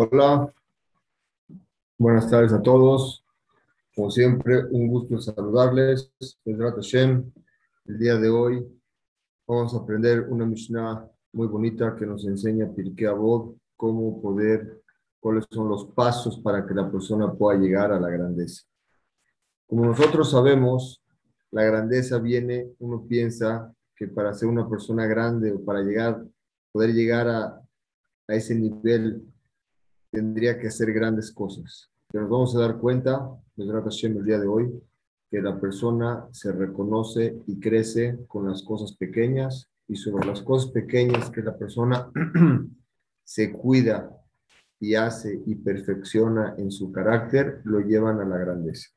Hola, buenas tardes a todos. Como siempre, un gusto saludarles. El día de hoy vamos a aprender una Mishnah muy bonita que nos enseña Pirkei Avot, cómo poder, cuáles son los pasos para que la persona pueda llegar a la grandeza. Como nosotros sabemos, la grandeza viene, uno piensa que para ser una persona grande o para llegar, poder llegar a, a ese nivel tendría que hacer grandes cosas. Pero nos vamos a dar cuenta, el día de hoy, que la persona se reconoce y crece con las cosas pequeñas y sobre las cosas pequeñas que la persona se cuida y hace y perfecciona en su carácter, lo llevan a la grandeza.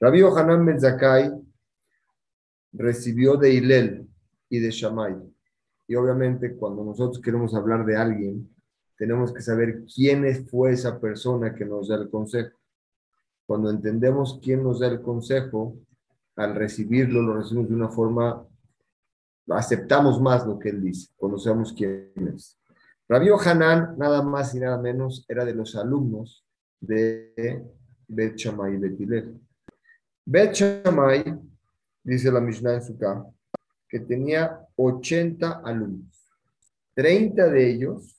Rabbi Hanan Ben recibió de Hilel y de Shammai. Y obviamente cuando nosotros queremos hablar de alguien, tenemos que saber quién fue esa persona que nos da el consejo. Cuando entendemos quién nos da el consejo, al recibirlo, lo recibimos de una forma, aceptamos más lo que él dice, conocemos quién es. Rabio Hanan, nada más y nada menos, era de los alumnos de Bet Shammai y. Bet Shammai, dice la Mishnah en su que tenía 80 alumnos. 30 de ellos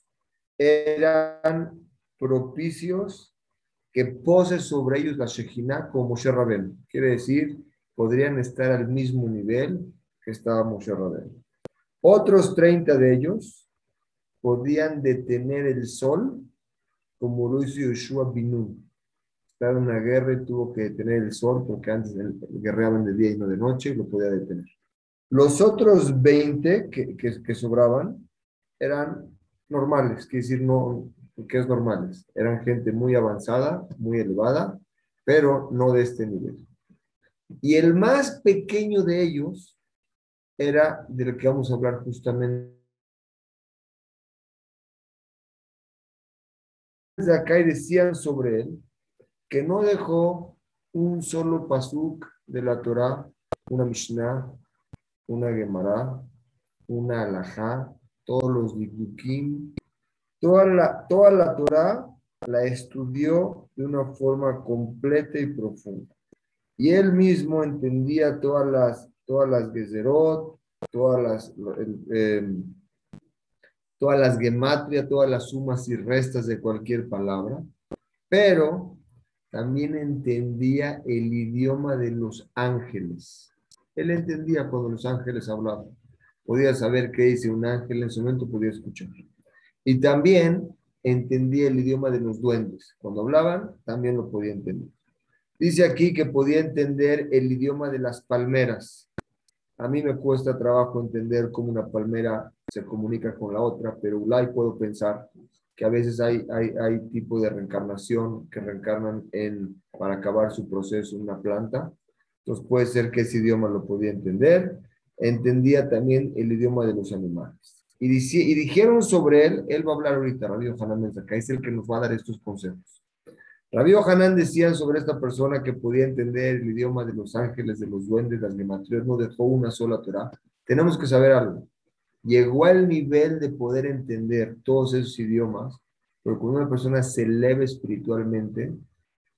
eran propicios que pose sobre ellos la Shejina como Moshe Rabén. Quiere decir, podrían estar al mismo nivel que estaba Moshe Rabén. Otros 30 de ellos podían detener el sol, como lo hizo Yoshua Binun. Estaba en una guerra y tuvo que detener el sol porque antes guerreaban de día y no de noche y lo podía detener. Los otros 20 que, que, que sobraban eran normales, quiere decir, no, que es normales. Eran gente muy avanzada, muy elevada, pero no de este nivel. Y el más pequeño de ellos era del que vamos a hablar justamente. De acá y decían sobre él que no dejó un solo pasuk de la Torah, una Mishnah, una Gemara, una Alajá, todos los Dibukim, toda la, toda la Torah la estudió de una forma completa y profunda. Y él mismo entendía todas las, todas las Gezerot, todas las, em, todas las gematria, todas las sumas y restas de cualquier palabra, pero también entendía el idioma de los ángeles. Él entendía cuando los ángeles hablaban podía saber qué dice un ángel, en su momento podía escuchar. Y también entendía el idioma de los duendes. Cuando hablaban, también lo podía entender. Dice aquí que podía entender el idioma de las palmeras. A mí me cuesta trabajo entender cómo una palmera se comunica con la otra, pero Ulay puedo pensar que a veces hay, hay, hay tipo de reencarnación que reencarnan en, para acabar su proceso una planta. Entonces puede ser que ese idioma lo podía entender entendía también el idioma de los animales. Y, dijeron sobre él, él va a hablar ahorita, Rabbi Hanan acá es el que nos va a dar estos consejos. Rabbi Hanan decía sobre esta persona que podía entender el idioma de los ángeles, de los duendes, las gematrias, no dejó una sola Torah. Tenemos que saber algo. Llegó al nivel de poder entender todos esos idiomas, porque cuando una persona se eleva espiritualmente,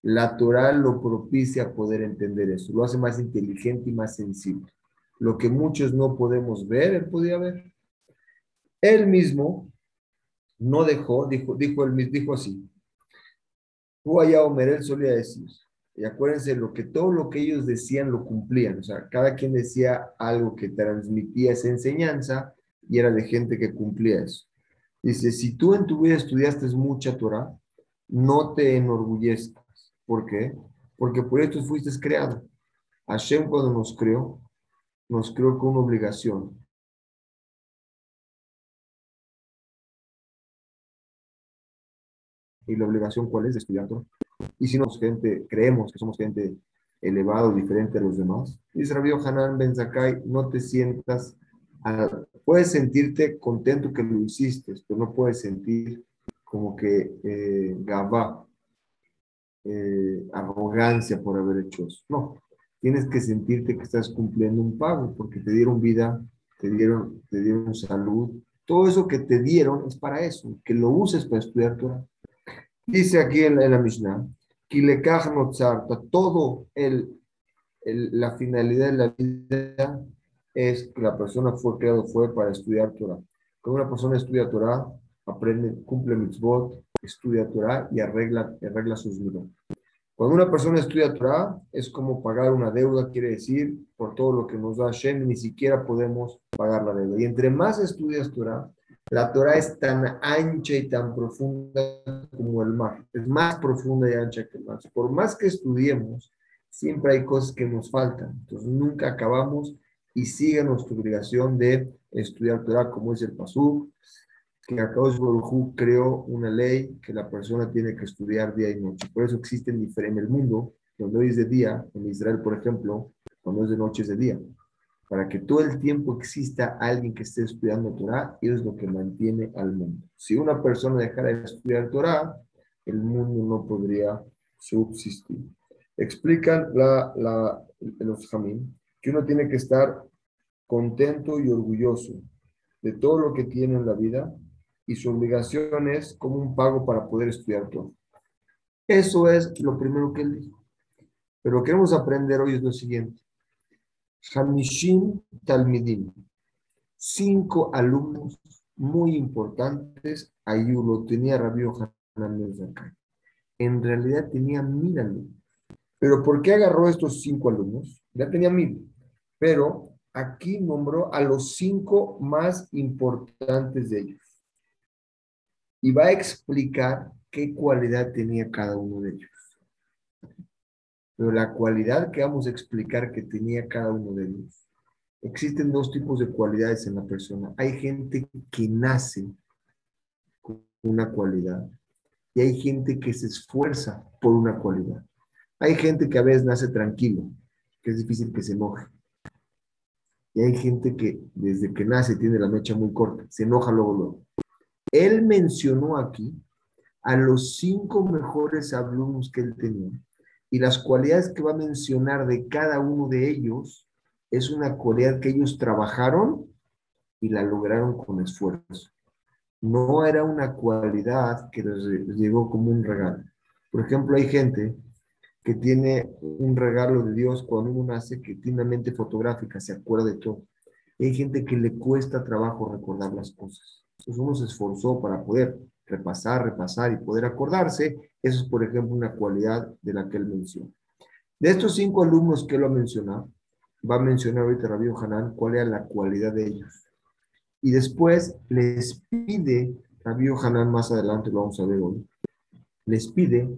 la Torah lo propicia poder entender eso, lo hace más inteligente y más sensible lo que muchos no podemos ver, él podía ver. Él mismo no dejó, dijo, dijo, él, dijo así. allá Omer, él solía decir, y acuérdense, lo que, todo lo que ellos decían lo cumplían, o sea, cada quien decía algo que transmitía esa enseñanza y era de gente que cumplía eso. Dice, si tú en tu vida estudiaste mucha Torah, no te enorgullezcas. ¿Por qué? Porque por esto fuiste creado. Hashem cuando nos creó, nos creó con una obligación. ¿Y la obligación cuál es? De estudiar Y si nos gente, creemos que somos gente elevado, diferente a los demás. Dice Rabbi Hanan Ben Zakai, no te sientas, puedes sentirte contento que lo hiciste, pero no puedes sentir como que eh, gabá, eh, arrogancia por haber hecho eso. No, tienes que sentirte que estás cumpliendo un pago, porque te dieron vida, te dieron, te dieron salud. Todo eso que te dieron es para eso, que lo uses para estudiar Torah. Dice aquí en, la Mishnah, todo el, la finalidad de la vida es que la persona fue creado fue para estudiar Torah. Cuando una persona estudia Torah, aprende, cumple mitzvot, estudia Torah y arregla, arregla sus vidas. Cuando una persona estudia Torah, es como pagar una deuda, quiere decir, por todo lo que nos da Hashem, ni siquiera podemos pagar la deuda. Y entre más estudias Torah, la Torah es tan ancha y tan profunda como el mar. Es más profunda y ancha que el mar. Por más que estudiemos, siempre hay cosas que nos faltan. Entonces nunca acabamos y sigue nuestra obligación de estudiar Torah, como es el Pasuk, que Akadosh Baruj creó una ley que la persona tiene que estudiar día y noche. Por eso existen en el mundo, donde hoy es de día, en Israel, por ejemplo, cuando es de noche es de día para que todo el tiempo exista alguien que esté estudiando Torah, es lo que mantiene al mundo. Si una persona dejara de estudiar Torah, el mundo no podría subsistir. Explican la, la, los jamín que uno tiene que estar contento y orgulloso de todo lo que tiene en la vida y su obligación es como un pago para poder estudiar todo. Eso es lo primero que él dijo. Pero lo que queremos aprender hoy es lo siguiente. Hamishim Talmidim, cinco alumnos muy importantes, ahí lo tenía Rabbi Hanan. En realidad tenía mil alumnos. Pero ¿por qué agarró estos cinco alumnos? Ya tenía mil. Pero aquí nombró a los cinco más importantes de ellos. Y va a explicar qué cualidad tenía cada uno de ellos. Pero la cualidad que vamos a explicar que tenía cada uno de ellos, existen dos tipos de cualidades en la persona. Hay gente que nace con una cualidad y hay gente que se esfuerza por una cualidad. Hay gente que a veces nace tranquilo, que es difícil que se enoje. Y hay gente que desde que nace tiene la mecha muy corta, se enoja luego, luego. Él mencionó aquí a los cinco mejores alumnos que él tenía y las cualidades que va a mencionar de cada uno de ellos es una cualidad que ellos trabajaron y la lograron con esfuerzo. No era una cualidad que les, llegó como un regalo. Por ejemplo, hay gente que tiene un regalo de Dios cuando uno nace, que tiene una mente fotográfica, se acuerda de todo. Hay gente que le cuesta trabajo recordar las cosas. Entonces uno se esforzó para poder repasar, repasar y poder acordarse, eso es, por ejemplo, una cualidad de la que él menciona. De estos cinco alumnos que él ha mencionado, va a mencionar ahorita Rabbi Hanan cuál era la cualidad de ellos. Y después les pide, Rabbi Hanan más adelante lo vamos a ver hoy, les pide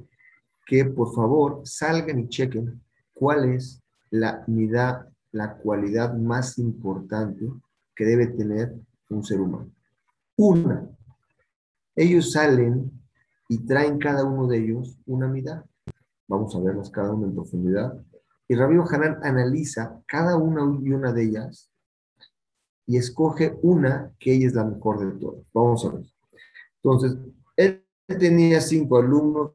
que por favor salgan y chequen cuál es la unidad, la cualidad más importante que debe tener un ser humano. Una, ellos salen y traen cada uno de ellos una mitad. Vamos a verlas cada una en profundidad. Y Rabbi Hanan analiza cada una y una de ellas y escoge una que ella es la mejor de todas. Vamos a ver. Entonces, él tenía cinco alumnos.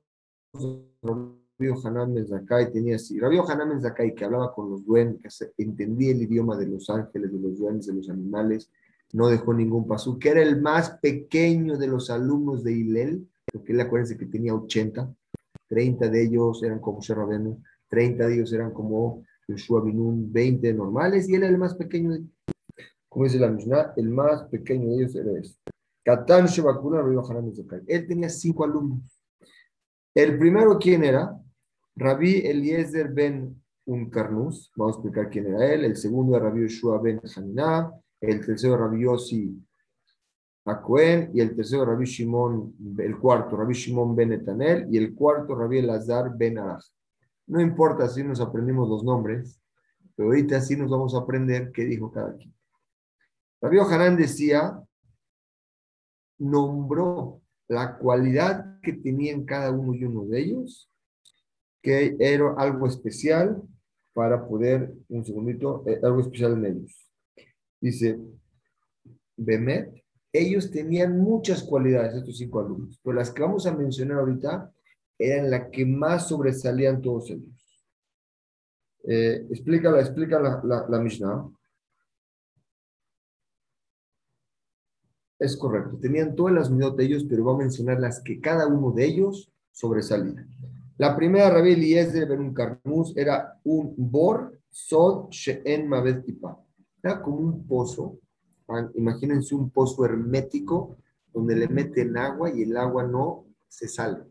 Rabbi Hanan Menzakai tenía así. Rabbi Hanan Menzakai que hablaba con los duendes, que entendía el idioma de los ángeles, de los duendes, de los animales, no dejó ningún pasú, que era el más pequeño de los alumnos de Hillel, porque él acuérdense que tenía 80, 30 de ellos eran como Sherrabenu, 30 de ellos eran como Yoshua Binun, 20 normales, y él era el más pequeño, de, como dice la Mishnah, el más pequeño de ellos era Shebakuna Él tenía cinco alumnos. El primero, ¿quién era? Rabbi Eliezer ben Unkarnus, vamos a explicar quién era él. El segundo era Rabbi Yoshua ben Haniná el tercero Rabbi Yossi Cohen, y el tercero Rabbi Shimon, el cuarto Rabbi Shimon ben Etanel, y el cuarto Rabbi Elazar ben Araj. No importa si nos aprendimos los nombres, pero ahorita sí nos vamos a aprender qué dijo cada quien. Rabbi Hanan decía, nombró la cualidad que tenían cada uno y uno de ellos, que era algo especial para poder, un segundito, eh, algo especial en ellos. Dice, Bemet, ellos tenían muchas cualidades, estos cinco alumnos, pero las que vamos a mencionar ahorita eran las que más sobresalían todos ellos. Eh, explica explica la, la, Mishnah. Es correcto, tenían todas las unidades de ellos, pero va a mencionar las que cada uno de ellos sobresalía. La primera Rabbi Eliezer Ben un Carnús era un bor sod she'en mavet Era como un pozo, imagínense un pozo hermético donde le meten agua y el agua no se sale.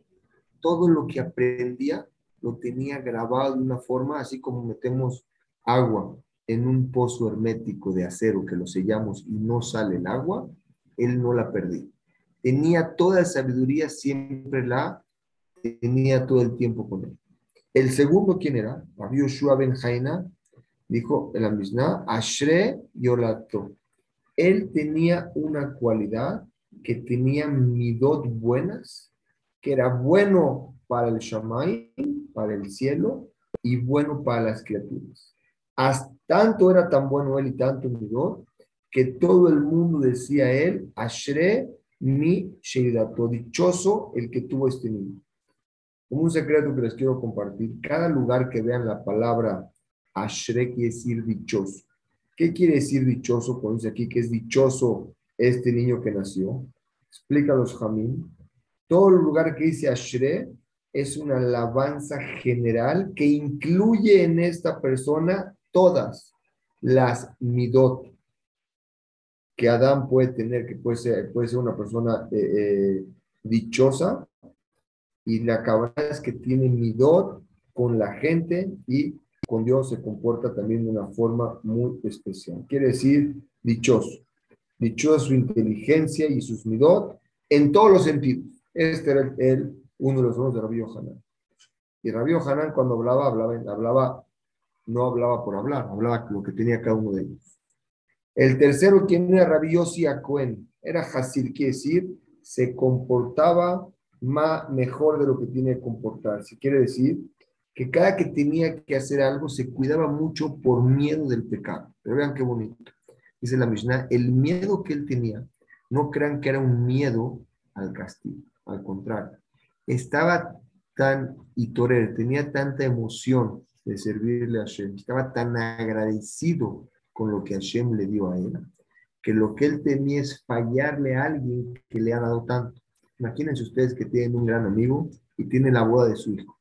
Todo lo que aprendía lo tenía grabado de una forma, así como metemos agua en un pozo hermético de acero que lo sellamos y no sale el agua, él no la perdía. Tenía toda sabiduría, siempre la tenía todo el tiempo con él. El segundo, ¿quién era? Rabbi Ben Jaina, dijo la Mishnah, Ashre Yolato. Él tenía una cualidad que tenía midot buenas, que era bueno para el Shamay, para el cielo, y bueno para las criaturas. Hasta tanto era tan bueno él y tanto midot, que todo el mundo decía él, Ashre mi Sheidato, dichoso el que tuvo este niño. Como un secreto que les quiero compartir, cada lugar que vean la palabra Ashre quiere decir dichoso. ¿Qué quiere decir dichoso? Cuando dice aquí que es dichoso este niño que nació. Explica los Jamín. Todo el lugar que dice Ashre es una alabanza general que incluye en esta persona todas las midot que Adán puede tener, que puede ser, puede ser una persona eh, eh, dichosa, y la cabra es que tiene midot con la gente y con Dios se comporta también de una forma muy especial. Quiere decir dichoso. Dichoso su inteligencia y sus midot en todos los sentidos. Este era el, uno de los nombres de Rabbi Hanan. Y Rabbi Hanan cuando hablaba, hablaba, hablaba, no hablaba por hablar, hablaba lo que tenía cada uno de ellos. El tercero, quien era Rabbi Yossi Cohen, era Hasid, quiere decir, se comportaba más, mejor de lo que tiene que comportarse. Quiere decir que cada que tenía que hacer algo se cuidaba mucho por miedo del pecado. Pero vean qué bonito. Dice la Mishnah, el miedo que él tenía, no crean que era un miedo al castigo, al contrario. Estaba tan itorer, tenía tanta emoción de servirle a Hashem, estaba tan agradecido con lo que Hashem le dio a él, que lo que él temía es fallarle a alguien que le ha dado tanto. Imagínense ustedes que tienen un gran amigo y tienen la boda de su hijo.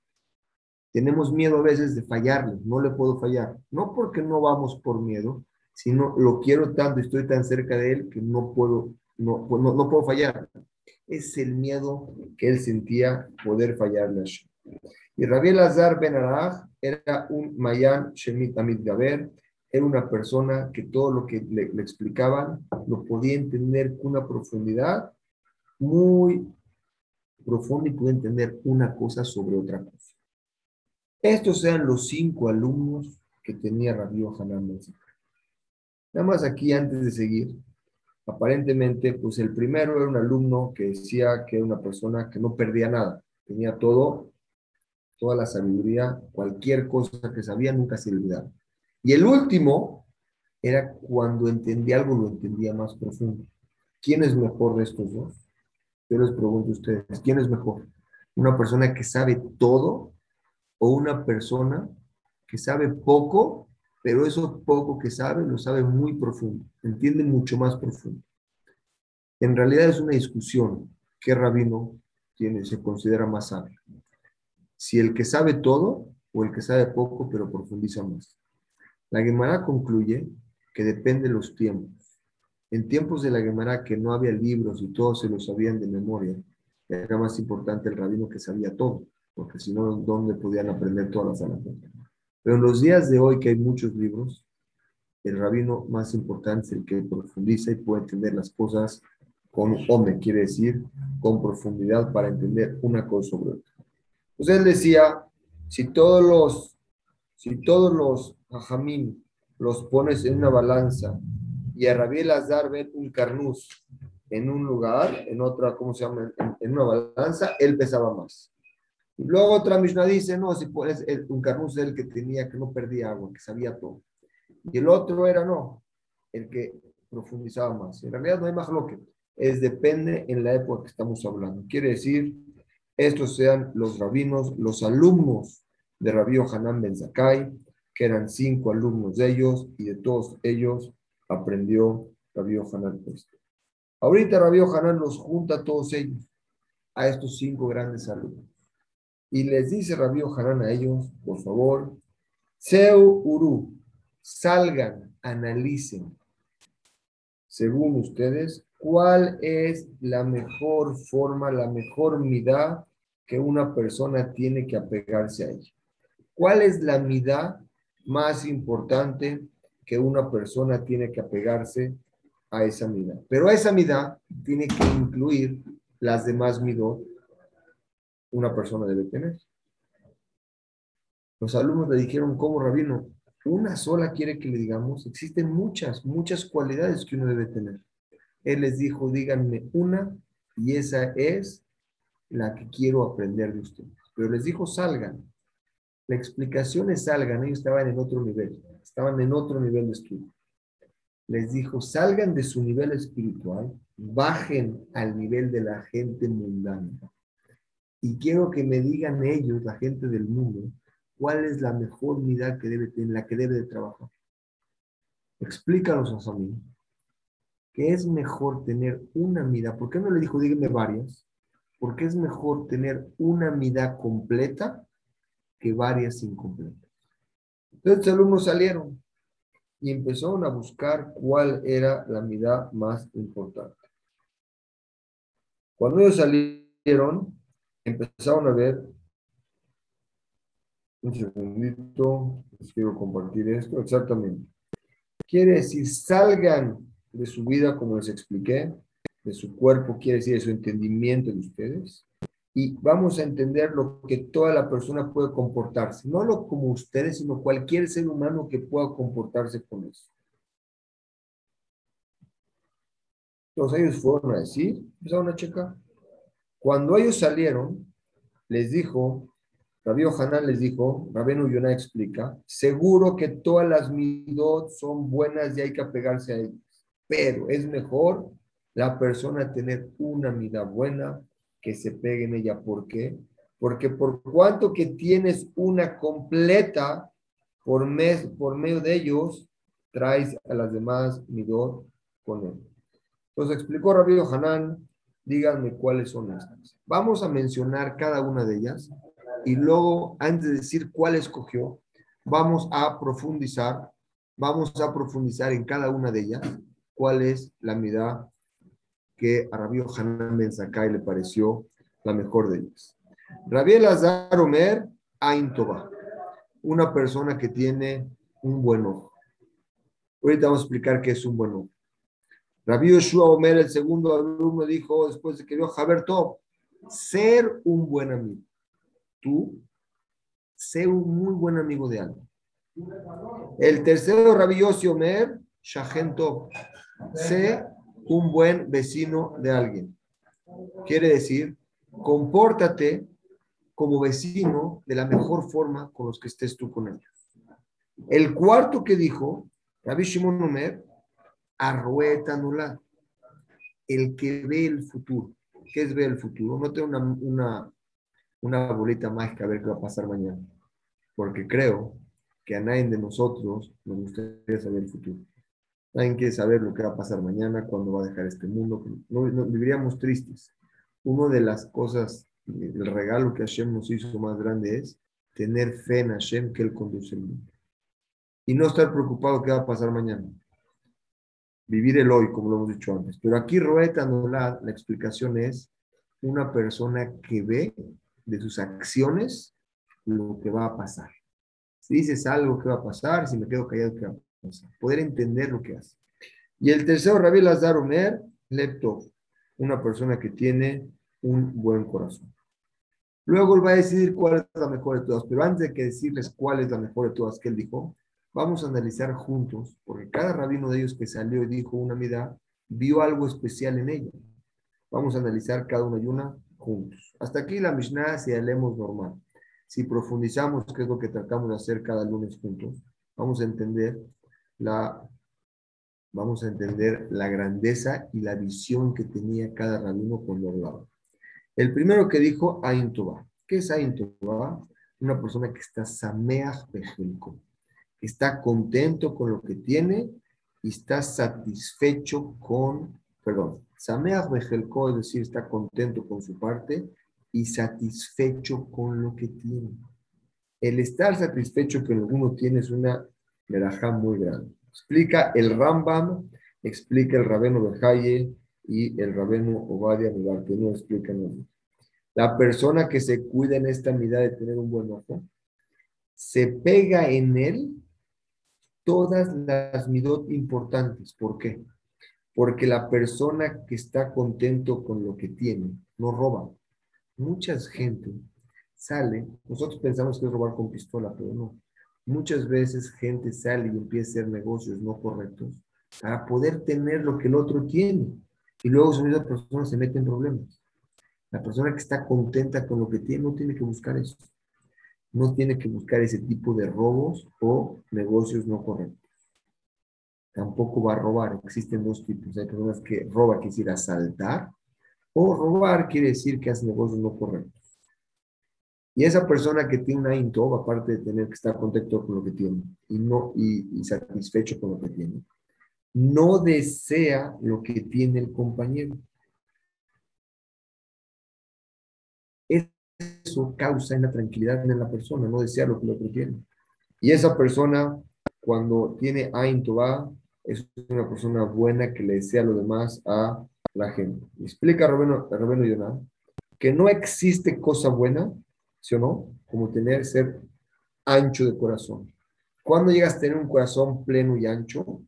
Tenemos miedo a veces de fallarle, no le puedo fallar. No porque no vamos por miedo, sino lo quiero tanto y estoy tan cerca de él que no puedo, no, no, no puedo fallar. Es el miedo que él sentía poder fallarle a Y Rabbi Azar Ben Araj era un Mayan Shemit Amit Gaber, era una persona que todo lo que le, le explicaban lo podía entender con una profundidad muy profundo y puede entender una cosa sobre otra cosa. Estos eran los cinco alumnos que tenía Rabbi Hanan Nada más aquí, antes de seguir, aparentemente, pues el primero era un alumno que decía que era una persona que no perdía nada, tenía todo, toda la sabiduría, cualquier cosa que sabía nunca se olvidaba. Y el último era cuando entendía algo, lo entendía más profundo. ¿Quién es mejor de estos dos? Yo les pregunto a ustedes, ¿quién es mejor? ¿Una persona que sabe todo o una persona que sabe poco, pero eso poco que sabe lo sabe muy profundo, entiende mucho más profundo? En realidad es una discusión. ¿Qué rabino tiene, se considera más sabio? Si el que sabe todo o el que sabe poco, pero profundiza más. La Gemara concluye que depende de los tiempos. En tiempos de la Gemara que no había libros y todos se lo sabían de memoria, era más importante el rabino que sabía todo, porque si no, ¿dónde podían aprender todas las alhajas? Pero en los días de hoy que hay muchos libros, el rabino más importante es el que profundiza y puede entender las cosas con hombre, quiere decir con profundidad para entender una cosa sobre otra. Entonces él decía, si todos los, si todos los hajamim los pones en una balanza y a Rabbi Lazar ven un carnuz en un lugar, en otra, ¿cómo se llama? En, una balanza, él pesaba más. Y luego otra Mishnah dice, no, si pones un carnuz el que tenía, que no perdía agua, que sabía todo. Y el otro era no, el que profundizaba más. En realidad no hay más lo que es depende en la época que estamos hablando. Quiere decir, estos sean los rabinos, los alumnos de Rabbi Hanan Ben Zakai, que eran cinco alumnos de ellos, y de todos ellos aprendió Rabbi Hanan esto. Ahorita Rabbi Hanan los junta a todos ellos, a estos cinco grandes alumnos. Y les dice Rabí Hanan a ellos, por favor, Seu Uru, salgan, analicen, según ustedes, cuál es la mejor forma, la mejor midá que una persona tiene que apegarse a ella. ¿Cuál es la midá más importante que una persona tiene que apegarse a esa midá? Pero esa midá tiene que incluir las demás midot una persona debe tener. Los alumnos le dijeron, ¿cómo, rabino? Una sola quiere que le digamos, existen muchas, muchas cualidades que uno debe tener. Él les dijo, díganme una y esa es la que quiero aprender de ustedes. Pero les dijo, salgan. La explicación es salgan, ellos estaban en otro nivel, estaban en otro nivel de estudio. Les dijo, salgan de su nivel espiritual, bajen al nivel de la gente mundana. Y quiero que me digan ellos, la gente del mundo, cuál es la mejor unidad que debe tener, la que debe de trabajar. Explícanos a mí que es mejor tener una mida. ¿Por qué no le dijo, díganme varias? Porque es mejor tener una mida completa que varias incompletas. Entonces los alumnos salieron y empezaron a buscar cuál era la mida más importante. Cuando ellos salieron, empezaron a ver un segundito, les quiero compartir esto. Exactamente. Quiere decir, salgan de su vida, como les expliqué, de su cuerpo, quiere decir de su entendimiento de ustedes. Y vamos a entender lo que toda la persona puede comportarse, no lo como ustedes, sino cualquier ser humano que pueda comportarse con eso. Entonces ellos fueron a decir, empezaron a checar. Cuando ellos salieron, les dijo Rabbi Hanan les dijo, Rabenu Yonah explica, seguro que todas las midot son buenas y hay que apegarse a ellas, pero es mejor la persona tener una mida buena que se pegue en ella. ¿Por qué? Porque por cuanto que tienes una completa, por, mes, por medio de ellos, traes a las demás midot con él. Entonces explicó Rabbi Hanan, díganme cuáles son estas. Vamos a mencionar cada una de ellas y luego, antes de decir cuál escogió, vamos a profundizar, vamos a profundizar en cada una de ellas, cuál es la mirada que a Rabí Hanan Ben Sakai le pareció la mejor de ellas. Rabí Elazar Omer Aintoba, una persona que tiene un buen ojo. Ahorita vamos a explicar qué es un buen ojo. Rabí Yoshua Omer, el segundo alumno, dijo después de que vio ser un buen amigo tú sé un muy buen amigo de alguien. El tercero, Rabbi Yossi Omer, Shahento, sé un buen vecino de alguien. Quiere decir, compórtate como vecino de la mejor forma con los que estés tú con ellos. El cuarto que dijo, Rabbi Shimon Omer, arrueta el que ve el futuro. ¿Qué es ver el futuro? No tengo una, una una bolita mágica a ver qué va a pasar mañana. Porque creo que a nadie de nosotros nos gustaría saber el futuro. Nadie quiere saber lo que va a pasar mañana, cuándo va a dejar este mundo. No, viviríamos tristes. Una de las cosas, el regalo que Hashem nos hizo más grande es tener fe en Hashem que Él conduce el mundo. Y no estar preocupado qué va a pasar mañana. Vivir el hoy, como lo hemos dicho antes. Pero aquí Roeta la explicación es una persona que ve de sus acciones lo que va a pasar. Si dices algo, ¿qué va a pasar? Si me quedo callado, ¿qué va a pasar? Poder entender lo que hace. Y el tercero, Rabbi Lazar Omer, Lepto, una persona que tiene un buen corazón. Luego él va a decidir cuál es la mejor de todas, pero antes de que decirles cuál es la mejor de todas que él dijo, vamos a analizar juntos, porque cada rabino de ellos que salió y dijo una mida, vio algo especial en ella. Vamos a analizar cada una y una juntos. Hasta aquí la Mishnah si leemos normal. Si profundizamos, que es lo que tratamos de hacer cada lunes juntos, vamos a entender la, vamos a entender la grandeza y la visión que tenía cada rabino cuando hablaba. El primero que dijo, Ain ¿Qué es Ain Una persona que está sameach bejelko, que está contento con lo que tiene y está satisfecho con, perdón, Sameach Bejelko, es decir, está contento con su parte y satisfecho con lo que tiene. El estar satisfecho que uno tiene es una verajá muy grande. Explica el Rambam, explica el Rabeno Bejaye y el Rabeno Mibar, que no explican La persona que se cuida en esta medida de tener un buen ojo, se pega en él todas las midot importantes. ¿Por qué? Porque la persona que está contento con lo que tiene no roba. Mucha gente sale, nosotros pensamos que es robar con pistola, pero no. Muchas veces gente sale y empieza a hacer negocios no correctos para poder tener lo que el otro tiene. Y luego esa persona se mete en problemas. La persona que está contenta con lo que tiene no tiene que buscar eso no tiene que buscar ese tipo de robos o negocios no correctos. Tampoco va a robar. Existen dos tipos. Hay personas que roba quiere decir asaltar o robar quiere decir que hace negocios no correctos. Y esa persona que tiene una into, aparte de tener que estar contento con lo que tiene y, no, y, y satisfecho con lo que tiene, no desea lo que tiene el compañero. Eso causa en la tranquilidad en la persona, no desea lo que el otro tiene. Y esa persona, cuando tiene Ain Tová, es una persona buena que le desea lo demás a la gente. Explica Rabeno, Rabeno Yonah que no existe cosa buena, ¿sí o no? Como tener, ser ancho de corazón. ¿Cuándo llegas a tener un corazón pleno y ancho?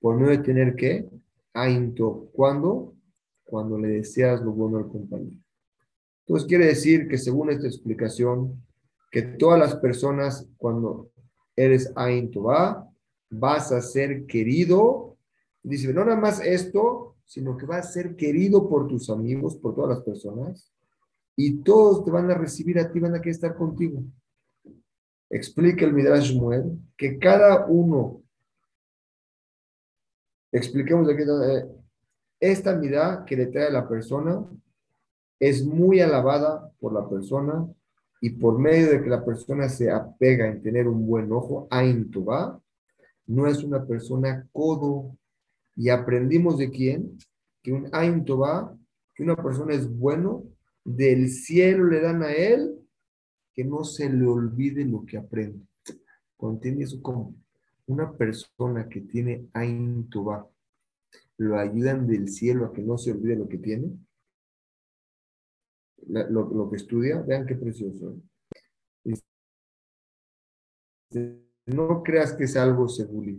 Por no de tener que Ainto. ¿Cuándo? Cuando le deseas lo bueno al compañero. Entonces quiere decir que según esta explicación, que todas las personas cuando eres Ain vas a ser querido, dice, no nada más esto, sino que vas a ser querido por tus amigos, por todas las personas, y todos te van a recibir a ti, van a querer estar contigo. Explica el Midrash Shmuel que cada uno, expliquemos aquí, eh, esta mirada que le trae a la persona es muy alabada por la persona y por medio de que la persona se apega en tener un buen ojo, Ain no es una persona codo. Y aprendimos de quién? Que un Ain que una persona es bueno, del cielo le dan a él, que no se le olvide lo que aprende. Contiene eso como una persona que tiene Ain lo ayudan del cielo a que no se olvide lo que tiene lo, que estudia, vean qué precioso. No creas que es algo seguro.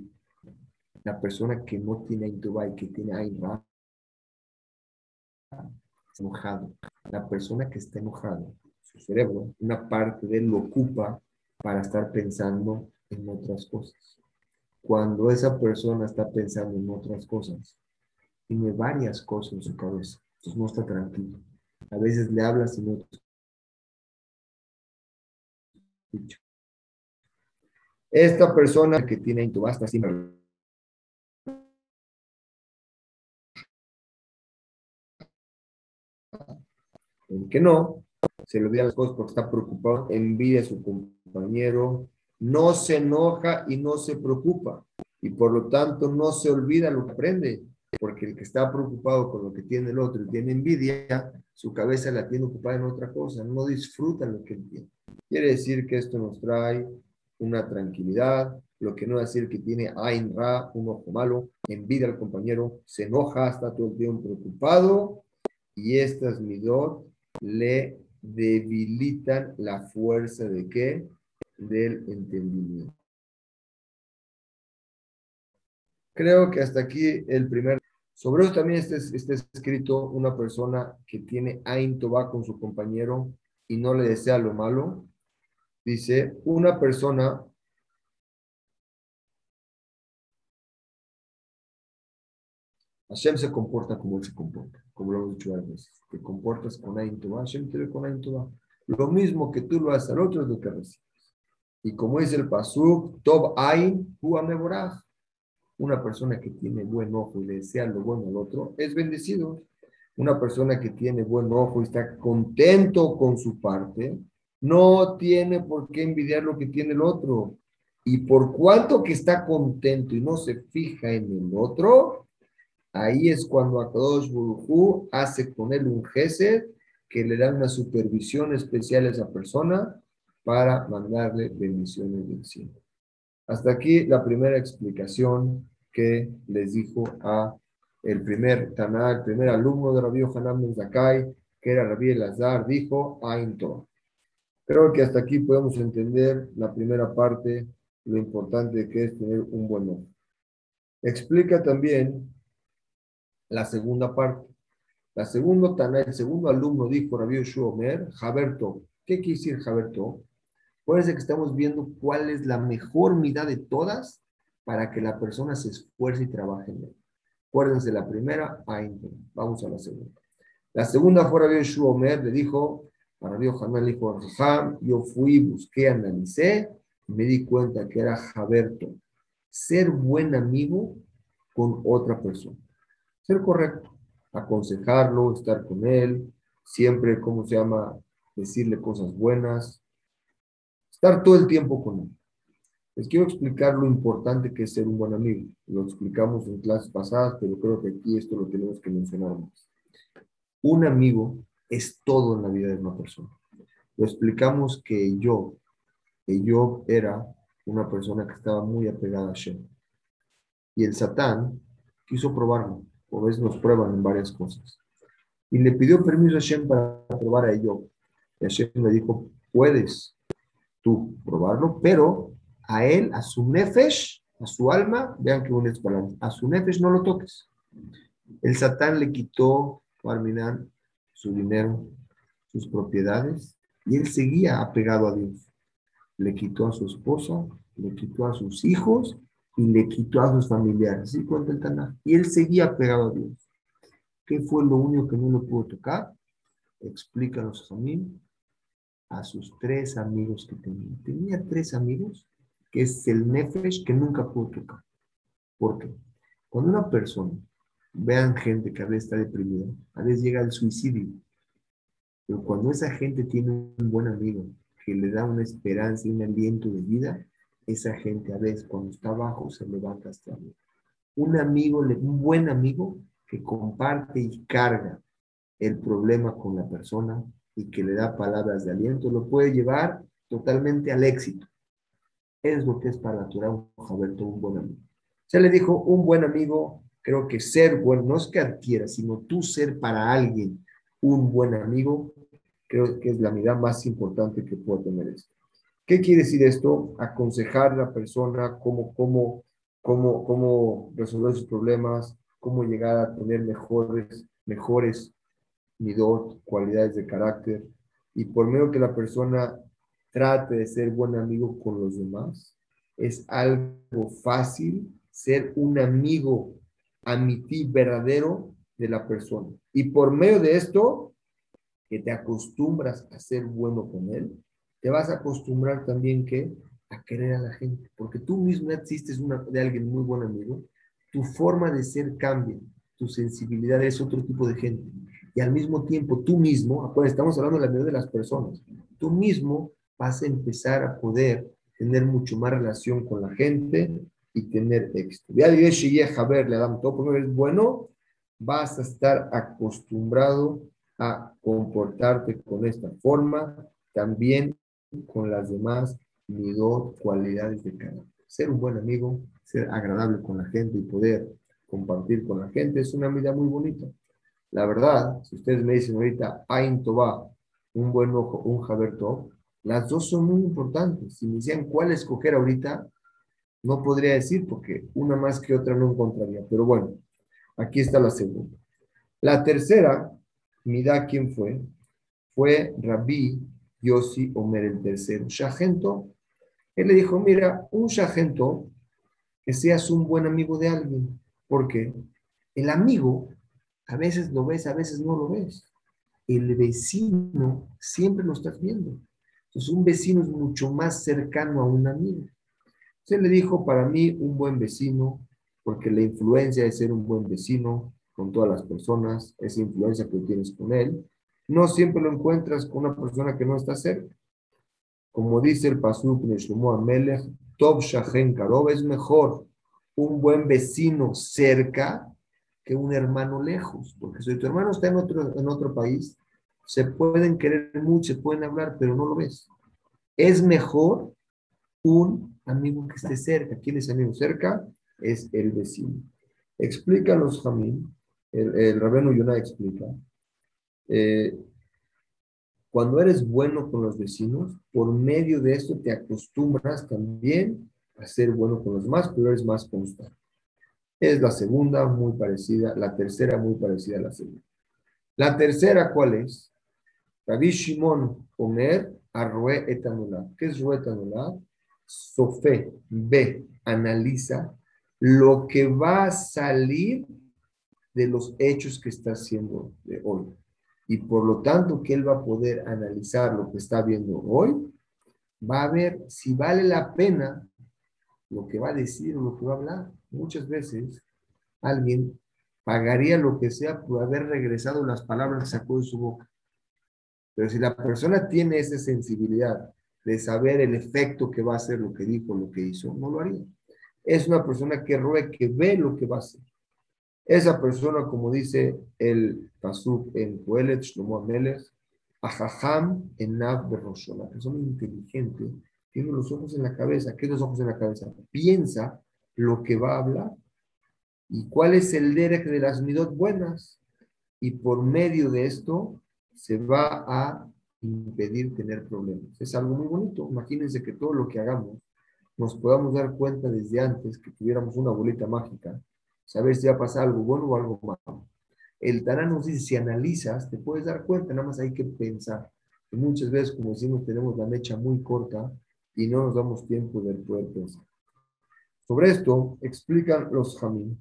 La persona que no tiene y que tiene está enojado. La persona que está enojado, su cerebro, una parte de él lo ocupa para estar pensando en otras cosas. Cuando esa persona está pensando en otras cosas, tiene varias cosas en su cabeza, entonces no está tranquilo. A veces le hablas y no Esta persona que tiene intubasta sin el que no, se le olvida las cosas porque está preocupado, envidia a su compañero, no se enoja y no se preocupa, y por lo tanto no se olvida lo que aprende, porque el que está preocupado con lo que tiene el otro y tiene envidia, su cabeza la tiene ocupada en otra cosa, no disfruta lo que él tiene. Quiere decir que esto nos trae una tranquilidad, lo que no es decir que tiene Ain Ra, un ojo malo, envidia al compañero, se enoja, está todo el tiempo preocupado, y estas midot le debilitan la fuerza de qué? Del entendimiento. Creo que hasta aquí el primer sobre eso también está, escrito una persona que tiene Ain Toba con su compañero y no le desea lo malo. Dice, una persona Hashem se comporta como él se comporta, como lo hemos dicho veces. Te comportas con Ain Toba, Hashem te ve con Ain Toba. Lo mismo que tú lo haces al otro es lo que recibes. Y como dice el Pasuk, Tob Ain, Hu Ameborah una persona que tiene buen ojo y le desea lo bueno al otro, es bendecido. Una persona que tiene buen ojo y está contento con su parte, no tiene por qué envidiar lo que tiene el otro. Y por cuanto que está contento y no se fija en el otro, ahí es cuando Akadosh Burujú hace con él un gesed que le dan una supervisión especial a esa persona para mandarle bendiciones del cielo. Hasta aquí la primera explicación que les dijo a el primer Taná, el primer alumno de Rabbi Hanan Ben Zakai, que era Rabbi Elazar, dijo Ain Creo que hasta aquí podemos entender la primera parte, lo importante que es tener un buen nombre. Explica también la segunda parte. La segunda Taná, el segundo alumno dijo Rabbi Omer, Jaberto. ¿Qué quiere decir Jaberto? Puede que estamos viendo cuál es la mejor mitad de todas para que la persona se esfuerce y trabaje en él. Acuérdense, la primera, Vamos a la segunda. La segunda fue Rabbi Omer, le dijo, a Rabbi Hanan le dijo, yo fui, busqué, analicé, me di cuenta que era Jaberto. Ser buen amigo con otra persona. Ser correcto, aconsejarlo, estar con él, siempre, ¿cómo se llama? Decirle cosas buenas, estar todo el tiempo con él. Les quiero explicar lo importante que es ser un buen amigo. Lo explicamos en clases pasadas, pero creo que aquí esto lo tenemos que mencionar más. Un amigo es todo en la vida de una persona. Lo explicamos que yo, que yo era una persona que estaba muy apegada a Shem. Y el Satán quiso probarlo. Por veces nos prueban en varias cosas. Y le pidió permiso a Shem para probar a ello. Y Hashem le dijo, puedes tú probarlo, pero a él, a su nefesh, a su alma, vean que unes palabras, a su nefesh no lo toques. El Satán le quitó, Arminan, su dinero, sus propiedades, y él seguía apegado a Dios. Le quitó a su esposa, le quitó a sus hijos y le quitó a sus familiares. ¿Sí cuenta el? Y él seguía apegado a Dios. ¿Qué fue lo único que no le pudo tocar? Explícanos a mí, a sus tres amigos que tenía. Tenía tres amigos que es el nefesh que nunca pudo tocar. ¿Por qué? Cuando una persona, vean gente que a veces está deprimida, a veces llega al suicidio, pero cuando esa gente tiene un buen amigo que le da una esperanza y un aliento de vida, esa gente a veces cuando está abajo se levanta hasta arriba. Un amigo, un buen amigo que comparte y carga el problema con la persona y que le da palabras de aliento, lo puede llevar totalmente al éxito es lo que es para la Torah un buen amigo. Se le dijo, un buen amigo, creo que ser bueno, no es que adquiera, sino tú ser para alguien un buen amigo, creo que es la mirada más importante que puede tener esto. ¿Qué quiere decir esto? Aconsejar a la persona cómo, cómo, cómo, cómo resolver sus problemas, cómo llegar a tener mejores, mejores midot, cualidades de carácter, y por medio que la persona trate de ser buen amigo con los demás. Es algo fácil ser un amigo amití verdadero de la persona. Y por medio de esto, que te acostumbras a ser bueno con él, te vas a acostumbrar también que a querer a la gente, porque tú mismo existes de alguien muy buen amigo, tu forma de ser cambia, tu sensibilidad es otro tipo de gente. Y al mismo tiempo, tú mismo, estamos hablando de la medida de las personas, tú mismo vas a empezar a poder tener mucho más relación con la gente y tener éxito. Ya a ver, le damos todo, porque eres bueno, vas a estar acostumbrado a comportarte con esta forma, también con las demás dos cualidades de carácter. Ser un buen amigo, ser agradable con la gente y poder compartir con la gente es una vida muy bonita. La verdad, si ustedes me dicen ahorita, Ain Toba, un buen ojo, un Jaber las dos son muy importantes. Si me decían cuál escoger ahorita, no podría decir porque una más que otra no encontraría. Pero bueno, aquí está la segunda. La tercera, mira quién fue, fue Rabbi Yossi Omer el tercero. Shagento, él le dijo, mira, un Shagento, que seas un buen amigo de alguien. Porque el amigo a veces lo ves, a veces no lo ves. El vecino siempre lo estás viendo. Entonces, un vecino es mucho más cercano a un amigo. Se le dijo, para mí, un buen vecino, porque la influencia de ser un buen vecino con todas las personas, esa influencia que tienes con él, no siempre lo encuentras con una persona que no está cerca. Como dice el Pasuk Neshlomo Amelech, Top Shahen Karob es mejor un buen vecino cerca que un hermano lejos, porque si tu hermano está en otro, en otro país, Se pueden querer mucho, se pueden hablar, pero no lo ves. Es mejor un amigo que esté cerca. ¿Quién es amigo cerca? Es el vecino. Explica los Jamín, el, el Rabeno Yonah explica, eh, cuando eres bueno con los vecinos, por medio de esto te acostumbras también a ser bueno con los demás, pero eres más constante. Es la segunda muy parecida, la tercera muy parecida a la segunda. La tercera, ¿cuál es? Rabbi Shimon Omer Arrue etanulat. ¿Qué es Rue etanulat? Sofé, ve, analiza lo que va a salir de los hechos que está haciendo de hoy. Y por lo tanto que él va a poder analizar lo que está viendo hoy, va a ver si vale la pena lo que va a decir o lo que va a hablar. Muchas veces alguien pagaría lo que sea por haber regresado las palabras que sacó de su boca. Pero si la persona tiene esa sensibilidad de saber el efecto que va a hacer lo que dijo, lo que hizo, no lo haría. Es una persona que ruega, que ve lo que va a hacer. Esa persona, como dice el Pasuk en Coelet Shlomo Amelech, Ajaham en Nav La persona inteligente tiene los ojos en la cabeza. ¿Qué es los ojos en la cabeza? Piensa lo que va a hablar y cuál es el derech de las midot buenas. Y por medio de esto se va a impedir tener problemas. Es algo muy bonito. Imagínense que todo lo que hagamos nos podamos dar cuenta desde antes que tuviéramos una bolita mágica, saber si va a pasar algo bueno o algo malo. El Tarán nos dice, si analizas, te puedes dar cuenta, nada más hay que pensar. Muchas veces, como decimos, tenemos la mecha muy corta y no nos damos tiempo de poder pensar. Sobre esto explican los Jamín.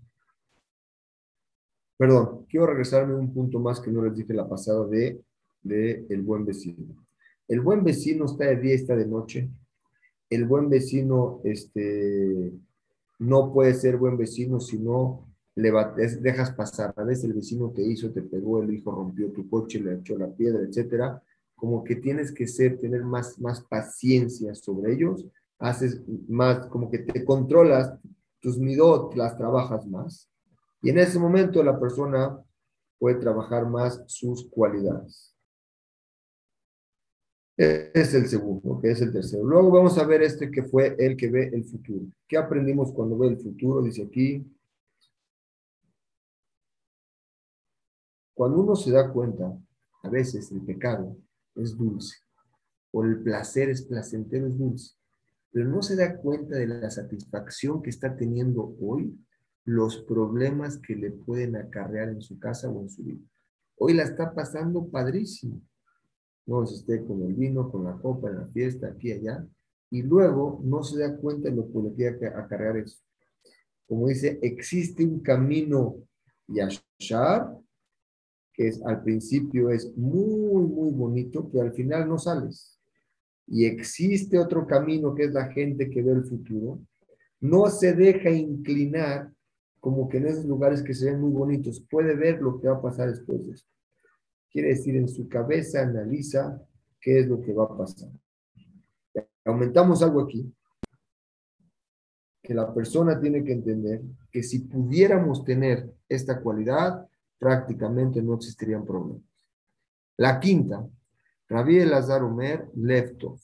Perdón, quiero regresarme un punto más que no les dije la pasada de, de el buen vecino. El buen vecino está de día está de noche. El buen vecino este, no puede ser buen vecino si no le dejas pasar. A veces el vecino te hizo, te pegó, el hijo rompió tu coche, le echó la piedra, etcétera. Como que tienes que ser, tener más, más paciencia sobre ellos, haces más, como que te controlas, tus midot las trabajas más. Y en ese momento la persona puede trabajar más sus cualidades. Es el segundo, que es el tercero. Luego vamos a ver este que fue el que ve el futuro. ¿Qué aprendimos cuando ve el futuro? Dice aquí, Cuando uno se da cuenta, a veces el pecado es dulce, o el placer es placentero, es dulce, pero no se da cuenta de la satisfacción que está teniendo hoy, los problemas que le pueden acarrear en su casa o en su vida. Hoy la está pasando padrísimo. No se esté con el vino, con la copa, en la fiesta, aquí allá, y luego no se da cuenta de lo que le quiere acarrear eso. Como dice, existe un camino yashar que es, al principio es muy, muy bonito, pero al final no sales. Y existe otro camino que es la gente que ve el futuro. No se deja inclinar como que en esos lugares que se ven muy bonitos, puede ver lo que va a pasar después de esto. Quiere decir, en su cabeza analiza qué es lo que va a pasar. Aumentamos algo aquí, que la persona tiene que entender que si pudiéramos tener esta cualidad, prácticamente no existirían problemas. La quinta, Rabbi Elazar Omer, Leftov.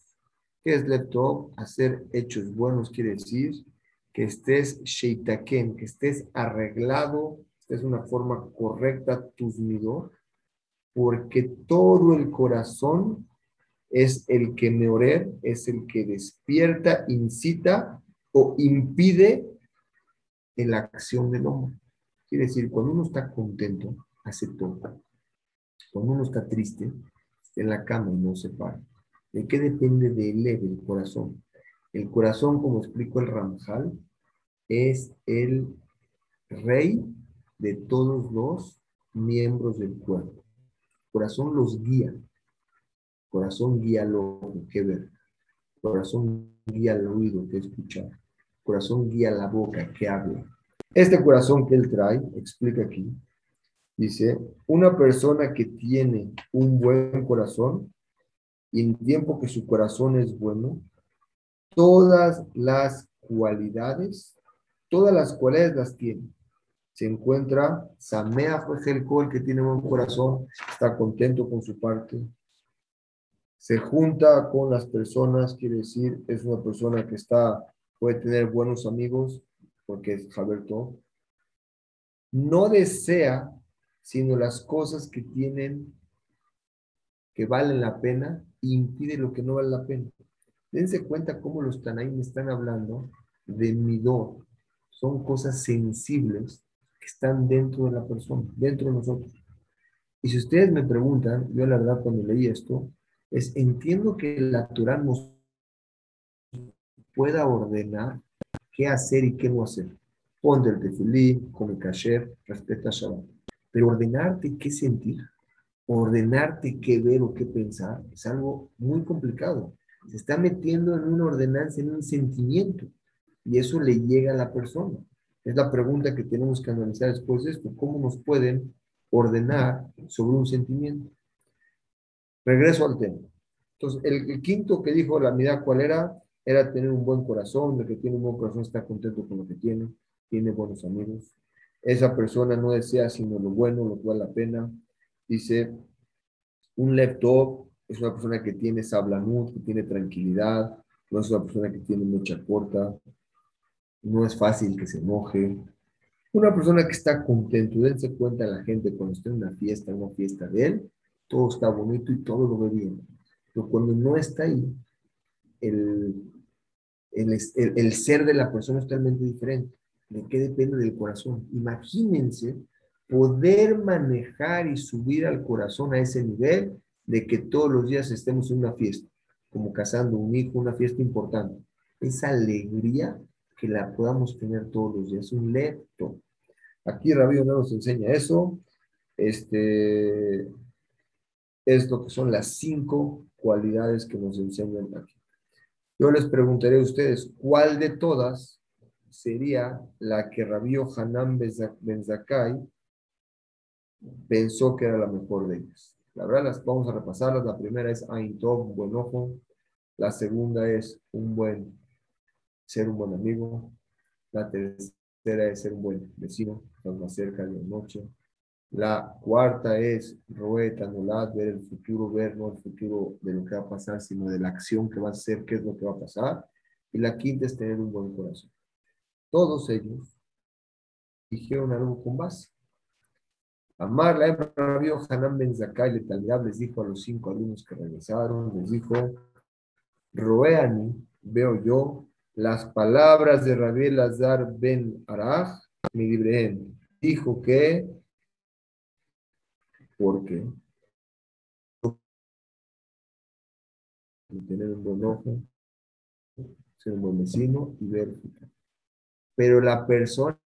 ¿Qué es Leftov? Hacer hechos buenos quiere decir que estés sheitaken, que estés arreglado, es una forma correcta tus midot, porque todo el corazón es el que meorer, es el que despierta, incita o impide la acción del hombre. Quiere decir, cuando uno está contento, hace todo. Cuando uno está triste, en la cama y no se para. ¿De qué depende del el corazón? El corazón, como explico el Ramjal, es el rey de todos los miembros del cuerpo. Corazón los guía. Corazón guía lo que ver. Corazón guía el oído que escuchar. Corazón guía la boca que habla. Este corazón que él trae, explica aquí, dice, una persona que tiene un buen corazón y en tiempo que su corazón es bueno, todas las cualidades, todas las cualidades las tiene. se encuentra Sameach el que tiene buen corazón, está contento con su parte. Se junta con las personas, quiere decir, es una persona que está, puede tener buenos amigos, porque es Jaberto. No desea sino las cosas que tienen, que valen la pena, e impide lo que no vale la pena. Dense cuenta cómo los Tanaim están hablando de midor. Son cosas sensibles que están dentro de la persona, dentro de nosotros. Y si ustedes me preguntan, yo la verdad cuando leí esto, es entiendo que la Torah nos pueda ordenar qué hacer y qué no hacer. Ponte el tefilí, come kasher, respeta Shabbat. Pero ordenarte qué sentir, ordenarte qué ver o qué pensar, es algo muy complicado. Se está metiendo en una ordenanza, en un sentimiento, y eso le llega a la persona. Es la pregunta que tenemos que analizar después de esto. ¿Cómo nos pueden ordenar sobre un sentimiento? Regreso al tema. Entonces, el, quinto que dijo la mirada, ¿cuál era? Era tener un buen corazón, el que tiene un buen corazón está contento con lo que tiene, tiene buenos amigos. Esa persona no desea sino lo bueno, lo vale la pena. Dice, un laptop es una persona que tiene sablanut, que tiene tranquilidad, no es una persona que tiene mucha corta, no es fácil que se enoje. Una persona que está contento, dense cuenta la gente cuando está en una fiesta, una fiesta de él, todo está bonito y todo lo ve bien. Pero cuando no está ahí, el, el, el, ser de la persona es totalmente diferente. ¿De qué depende del corazón? Imagínense poder manejar y subir al corazón a ese nivel de que todos los días estemos en una fiesta, como casando un hijo, una fiesta importante. Esa alegría que la podamos tener todos los días, un lecto. Aquí Rabí no nos enseña eso. Este es lo que son las cinco cualidades que nos enseñan aquí. Yo les preguntaré a ustedes, ¿cuál de todas sería la que Rabí Hanan Ben Zakai pensó que era la mejor de ellas? La verdad, las vamos a repasarlas. La primera es Ain Tov, buen ojo. La segunda es un buen ser un buen amigo. La tercera es ser un buen vecino, estar más cerca de la noche. La cuarta es roeta, anular, ver el futuro, ver no el futuro de lo que va a pasar, sino de la acción que va a hacer, qué es lo que va a pasar. Y la quinta es tener un buen corazón. Todos ellos dijeron algo con base. Amar la Rabio Hanan Ben Zakai les dijo a los cinco alumnos que regresaron, les dijo, Roeani, veo yo las palabras de Rabbi Lazar ben Araj, mi libreen, dijo que, porque tener un buen ojo, ser un buen vecino y ver. Pero la persona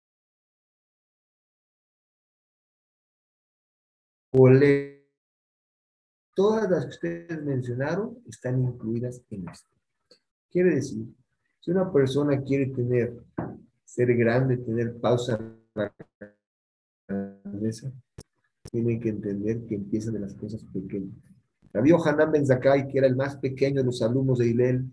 todas las que ustedes mencionaron están incluidas en esto. Quiere decir si una persona quiere tener, ser grande, tener pausa tiene que entender que empiezan de las cosas pequeñas. Rabbi Hanan Ben Zakai, que era el más pequeño de los alumnos de Hillel,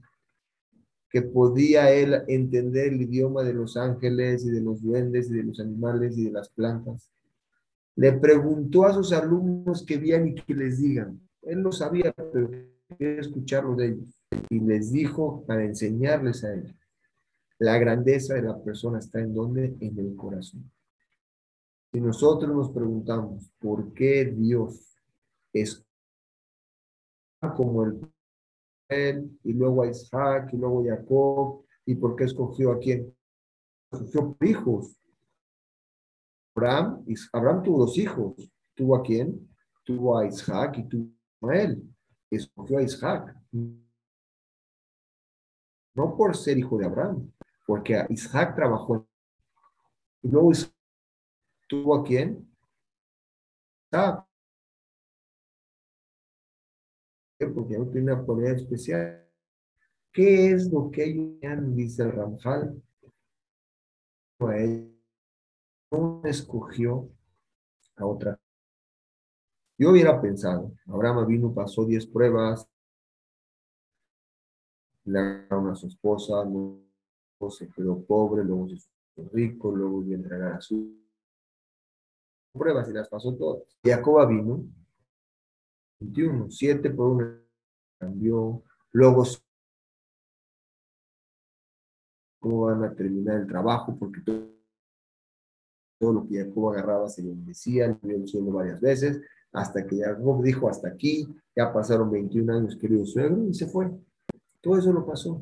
que podía él entender el idioma de los ángeles y de los duendes y de los animales y de las plantas. Le preguntó a sus alumnos que vean y que les digan. Él no sabía, pero quería escucharlo de ellos y les dijo para enseñarles a ellos. La grandeza de la persona está en donde? En el corazón. Si nosotros nos preguntamos por qué Dios es como el y luego a Isaac y luego a Jacob y por qué escogió a quién escogió hijos Abraham Abraham tuvo dos hijos tuvo a quién tuvo a Isaac y tuvo a él escogió a Isaac no por ser hijo de Abraham, porque Isaac trabajó. Y luego tuvo a quién? Isaac. Porque no tiene una cualidad especial. ¿Qué es lo que ellos dice el Ramjal? no escogió a otra. Yo hubiera pensado, Abraham vino, pasó 10 pruebas, le a su esposa, luego se quedó pobre, luego se hizo rico, luego iba a a su pruebas y las pasó todas. Jacob vino, 21, 7 por 1 cambió, luego cómo van a terminar el trabajo, porque todo, lo que Jacob agarraba se le decía, lo diciendo varias veces, hasta que Jacob dijo hasta aquí, ya pasaron 21 años, querido suegro, y se fue. Todo eso lo pasó.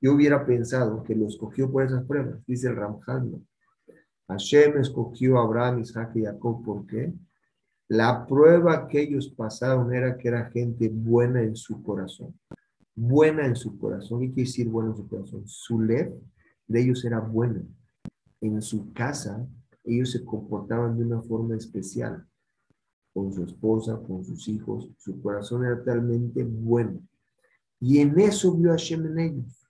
Yo hubiera pensado que lo escogió por esas pruebas, dice el Ramjando. Hashem escogió a Abraham, Isaac y Jacob, ¿por qué? La prueba que ellos pasaron era que era gente buena en su corazón. Buena en su corazón. ¿Qué quiere decir buena en su corazón? Su ley de ellos era buena. En su casa, ellos se comportaban de una forma especial. Con su esposa, con sus hijos. Su corazón era realmente bueno. Y en eso vio a Hashem en ellos.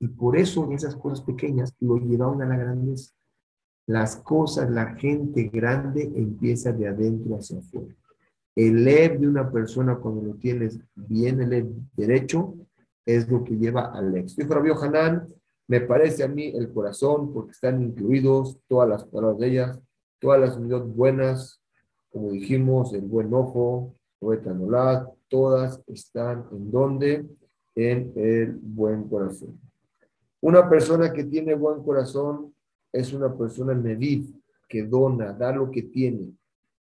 Y por eso en esas cosas pequeñas lo llevaron a la grandeza. Las cosas, la gente grande empieza de adentro hacia afuera. El lev de una persona cuando lo tienes bien el derecho es lo que lleva al éxito. Dijo Rabbi Hanan, me parece a mí el corazón porque están incluidos todas las palabras de ellas, todas las unidades buenas, como dijimos, el buen ojo, el todas están en donde? En el buen corazón. Una persona que tiene buen corazón es una persona medid, que dona, da lo que tiene.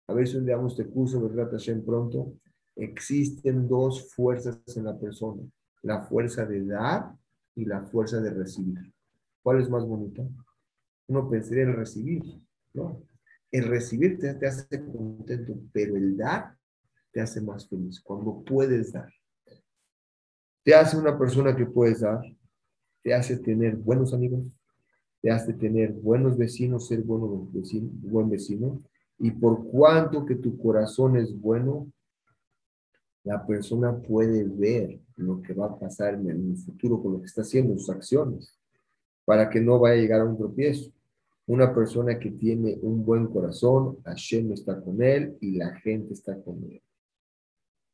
A ver si un día damos este curso, ¿verdad, Hashem, pronto? Existen dos fuerzas en la persona, la fuerza de dar y la fuerza de recibir. ¿Cuál es más bonita? Uno pensaría en recibir, ¿no? El recibir te, te hace contento, pero el dar te hace más feliz, cuando puedes dar. Te hace una persona que puedes dar, te hace tener buenos amigos, te hace tener buenos vecinos, ser bueno vecino, buen vecino. Y por cuanto que tu corazón es bueno, la persona puede ver lo que va a pasar en el futuro con lo que está haciendo, sus acciones, para que no vaya a llegar a un tropiezo. Una persona que tiene un buen corazón, Hashem está con él y la gente está con él.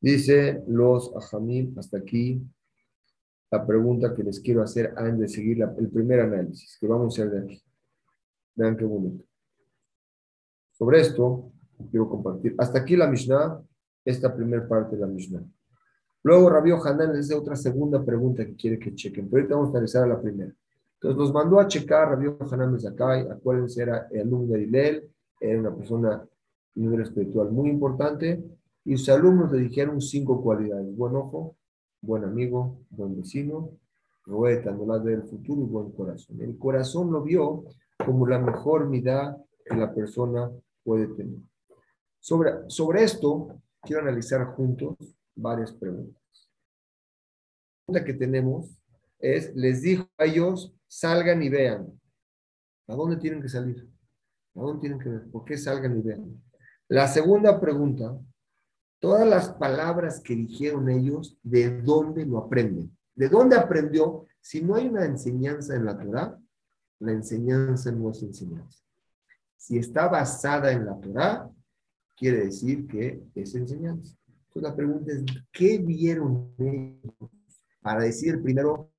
Dice los Ajamim, hasta aquí, la pregunta que les quiero hacer antes de seguir el primer análisis que vamos a hacer de aquí. Vean qué bonito. Sobre esto, quiero compartir. Hasta aquí la Mishnah, esta primera parte de la Mishnah. Luego Rabio Hanan les hace otra segunda pregunta que quiere que chequen. Pero ahorita vamos a analizar a la primera. Entonces los mandó a checar Rabio Hanan Mezakai. Acuérdense, era el alumno de Ilel, era una persona de nivel espiritual muy importante. Y sus alumnos le dijeron cinco cualidades: buen ojo, buen amigo, buen vecino, la del futuro y buen corazón. El corazón lo vio como la mejor mitad que la persona puede tener. Sobre, sobre esto, quiero analizar juntos varias preguntas. La pregunta que tenemos es, les dijo a ellos, salgan y vean. ¿A dónde tienen que salir? ¿A dónde tienen que ver? ¿Por qué salgan y vean? La segunda pregunta Todas las palabras que dijeron ellos, ¿de dónde lo aprenden? ¿De dónde aprendió? Si no hay una enseñanza en la Torah, la enseñanza no es enseñanza. Si está basada en la Torah, quiere decir que es enseñanza. Entonces la pregunta es, ¿qué vieron ellos para decir primero,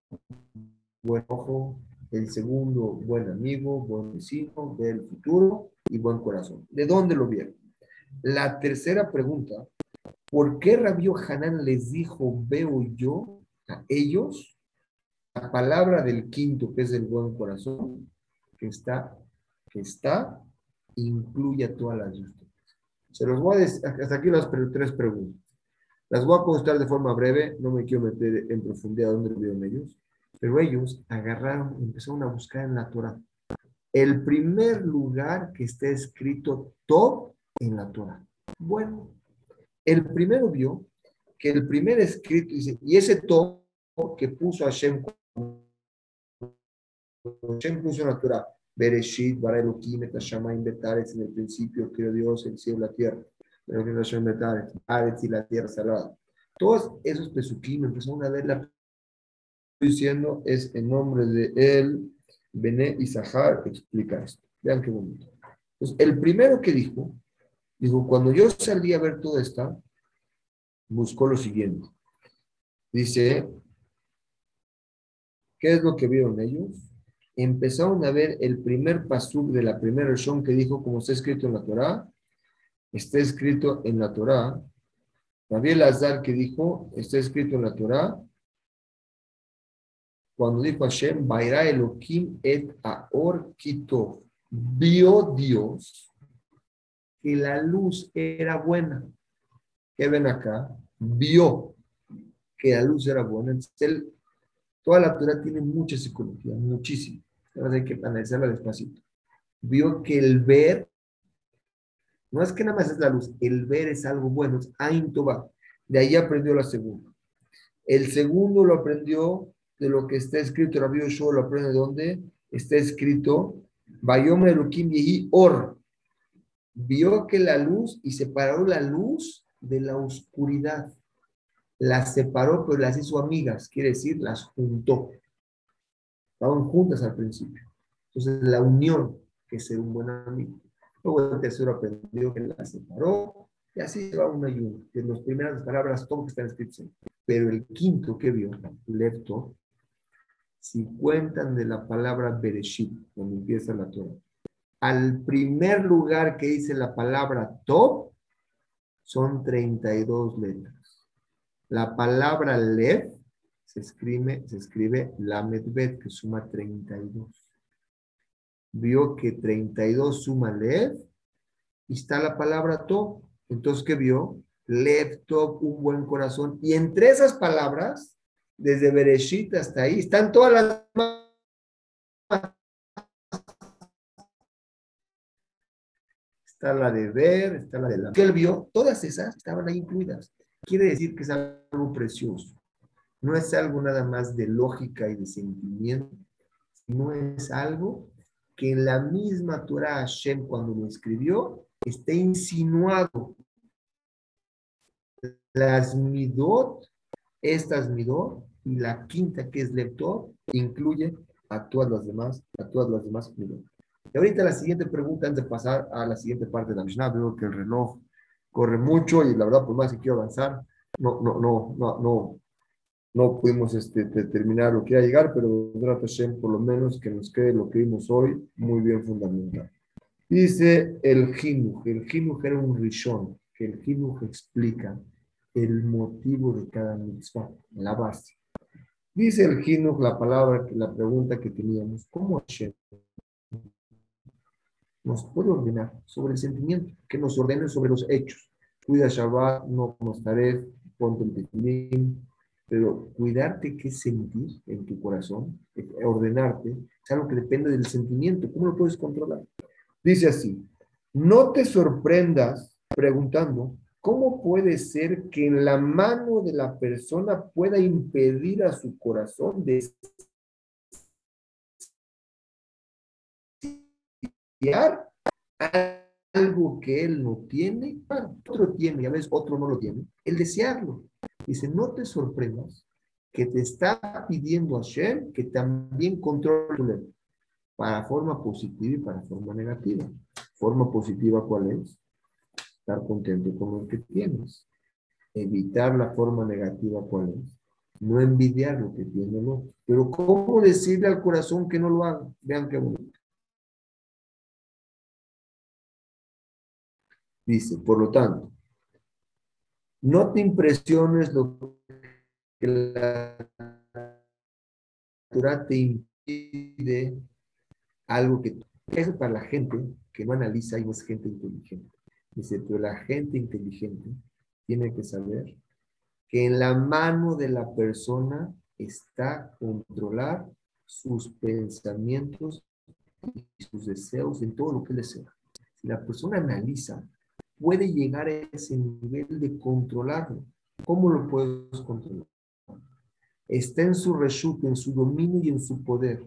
buen ojo, el segundo, buen amigo, buen vecino, del futuro y buen corazón? ¿De dónde lo vieron? La tercera pregunta ¿Por qué Rabio Hanan les dijo, veo yo a ellos la palabra del quinto, que es el buen corazón, que está, que está, incluye a todas las de Se los voy a decir, hasta aquí las tres preguntas. Las voy a contestar de forma breve, no me quiero meter en profundidad dónde lo vieron ellos, pero ellos agarraron, empezaron a buscar en la Torah. El primer lugar que está escrito todo en la Torah. Bueno, el primero vio que el primer escrito dice, y ese todo que puso Hashem, Hashem puso la Torah, Bereshit, et Hashamayim Betaretz, en el principio creó Dios el cielo y la tierra, Elohim Hashem Betaretz, Aretz y la tierra salada. Todos esos pesukim empezaron a ver la diciendo es en nombre de él, Bené y Sahar, explica esto. Vean qué bonito. Entonces, el primero que dijo Dijo, cuando yo salí a ver todo esto, buscó lo siguiente. Dice, ¿qué es lo que vieron ellos? Empezaron a ver el primer pasuk de la primera versión que dijo, como está escrito en la Torah, está escrito en la Torá, Gabriel Azar que dijo, está escrito en la Torá, cuando dijo Hashem, Baira Elohim et Aor Kito, vio Dios que la luz era buena. ¿Qué ven acá? Vio que la luz era buena. Entonces, toda la Torah tiene mucha psicología, muchísimo. Hay que analizarla despacito. Vio que el ver, no es que nada más es la luz, el ver es algo bueno, es Ain De ahí aprendió la segunda. El segundo lo aprendió de lo que está escrito, Rabbi Yoshua lo aprende de dónde está escrito, Bayom Erukim Yehi Or. Vio que la luz y separó la luz de la oscuridad. Las separó, pero las hizo amigas, quiere decir, las juntó. Estaban juntas al principio. Entonces, la unión, que es ser un buen amigo. Luego el tercero aprendió que las separó, y así va una y una. En las primeras palabras, todo que está escrito. Pero el quinto que vio, Lepto, si cuentan de la palabra Bereshit, cuando empieza la Torah, al primer lugar que dice la palabra Top, son 32 letras. La palabra Lev se escribe, se escribe Lamedbet, que suma 32. Vio que 32 suma Lev y está la palabra Top. Entonces, ¿qué vio? Lev, Top, un buen corazón. Y entre esas palabras desde Bereshit hasta ahí, están todas las está la de ver, está la de la que él vio, todas esas estaban ahí incluidas. Quiere decir que es algo precioso. No es algo nada más de lógica y de sentimiento, sino es algo que en la misma Torah Hashem cuando lo escribió está insinuado. Las midot, estas midot, y la quinta, que es lector, incluye a todas las demás, a todas las demás Y ahorita la siguiente pregunta, antes de pasar a la siguiente parte de la Mishnah, veo que el reloj corre mucho y la verdad, por más que quiero avanzar, no, no, no, no, no, no pudimos este, lo que iba a llegar, pero por lo menos que nos quede lo que vimos hoy muy bien fundamental. Dice el Jinuj, el Jinuj era un rishon, que el Jinuj explica el motivo de cada mitzvah, la base. Dice el Jinuj la palabra, la pregunta que teníamos, ¿cómo Hashem nos puede ordenar sobre el sentimiento? Que nos ordene sobre los hechos. Cuida Shabbat, no estaré, ponte el tefilín, pero cuidarte qué sentir en tu corazón, ordenarte, es algo que depende del sentimiento. ¿Cómo lo puedes controlar? Dice así, no te sorprendas preguntando ¿Cómo puede ser que en la mano de la persona pueda impedir a su corazón de algo que él no tiene? otro tiene y a veces otro no lo tiene. El desearlo. Dice, no te sorprendas que te está pidiendo a Shem que también controle para forma positiva y para forma negativa. Forma positiva, ¿cuál es? estar contento con lo que tienes. Evitar la forma negativa cuál es. No envidiar lo que tiene el otro. Pero ¿cómo decirle al corazón que no lo haga? Vean qué bonito. Dice, por lo tanto, no te impresiones lo que la naturaleza te impide algo que... Eso para la gente que no analiza y no es gente inteligente. Dice, pero la gente inteligente tiene que saber que en la mano de la persona está controlar sus pensamientos y sus deseos en todo lo que desea. Si la persona analiza, puede llegar a ese nivel de controlarlo. ¿Cómo lo puedes controlar? Está en su reshut, en su dominio y en su poder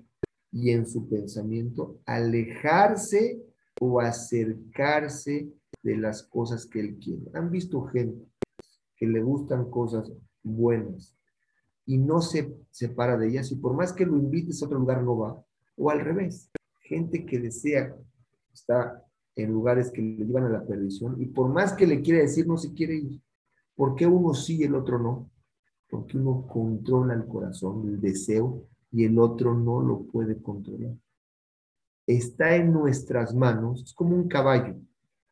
y en su pensamiento, alejarse o acercarse de las cosas que él quiere. Han visto gente que le gustan cosas buenas y no se separa de ellas y por más que lo invites a otro lugar no va. O al revés, gente que desea está en lugares que le llevan a la perdición y por más que le quiere decir no se quiere ir. ¿Por qué uno sí y el otro no? Porque uno controla el corazón, el deseo y el otro no lo puede controlar. Está en nuestras manos, es como un caballo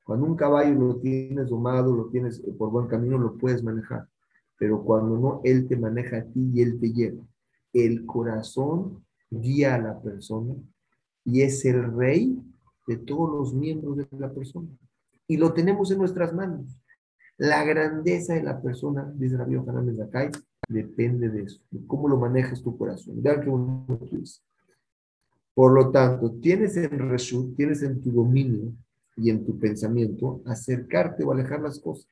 Cuando un caballo lo tienes domado, lo tienes por buen camino, lo puedes manejar. Pero cuando no, él te maneja a ti y él te lleva. El corazón guía a la persona y es el rey de todos los miembros de la persona. Y lo tenemos en nuestras manos. La grandeza de la persona, dice Rabbi Fernández Zakai, depende de eso, cómo lo manejas tu corazón. Mira qué bonito dice. Por lo tanto, tienes en Reshut, tienes en tu dominio y en tu pensamiento acercarte o alejar las cosas.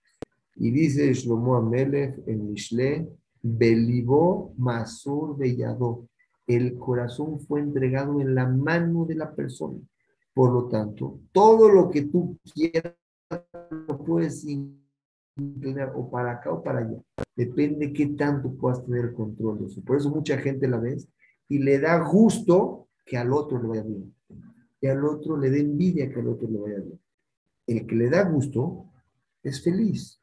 Y dice Shlomo Amelech en Mishle, Belibó Masur Bellado. El corazón fue entregado en la mano de la persona. Por lo tanto, todo lo que tú quieras lo puedes inclinar o para acá o para allá. Depende qué tanto puedas tener control de eso. Por eso mucha gente la ves y le da gusto que al otro le vaya bien. Y al otro le dé envidia que al otro le vaya bien. El que le da gusto es feliz.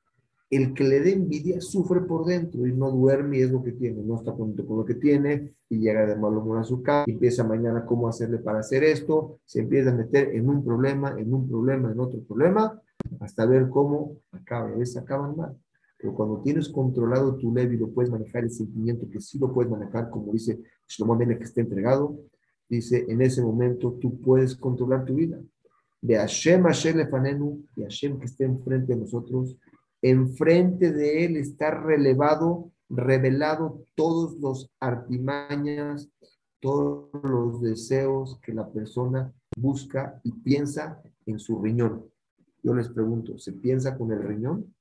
El que le dé envidia sufre por dentro y no duerme y es lo que tiene, no está contento con lo que tiene y llega de mal humor a su casa, empieza mañana cómo hacerle para hacer esto, se empieza a meter en un problema, en un problema, en otro problema, hasta ver cómo acaba, a veces acaban mal. Pero cuando tienes controlado tu leve y lo puedes manejar el sentimiento que sí lo puedes manejar, como dice Shlomo que está entregado, dice, en ese momento tú puedes controlar tu vida. De Hashem, Hashem Lefanenu, y Hashem que esté enfrente de nosotros, enfrente de él está relevado, revelado todos los artimañas, todos los deseos que la persona busca y piensa en su riñón. Yo les pregunto, ¿se piensa con el riñón?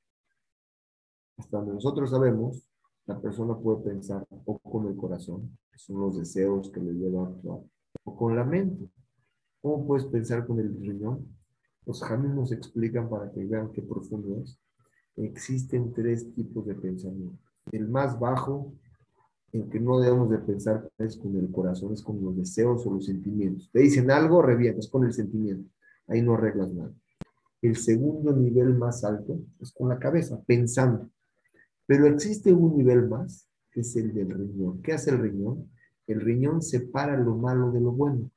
Hasta donde nosotros sabemos, la persona puede pensar o con el corazón, que son los deseos que le llevan a actuar, o con la mente. ¿Cómo puedes pensar con el riñón? Los jamás nos explican para que vean qué profundo es existen tres tipos de pensamiento. El más bajo, en que no debemos de pensar es con el corazón, es con los deseos o los sentimientos. Te dicen algo, revientas con el sentimiento. Ahí no arreglas nada. El segundo nivel más alto es con la cabeza, pensando. Pero existe un nivel más, que es el del riñón. ¿Qué hace el riñón? El riñón separa lo malo de lo bueno.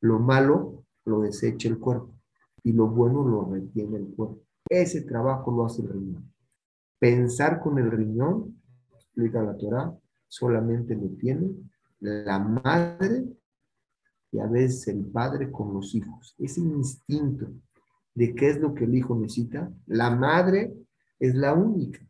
Lo malo lo desecha el cuerpo y lo bueno lo retiene el cuerpo. Ese trabajo lo hace el riñón. Pensar con el riñón, explica la Torah, solamente lo tiene la madre y a veces el padre con los hijos. Ese instinto de qué es lo que el hijo necesita, la madre es la única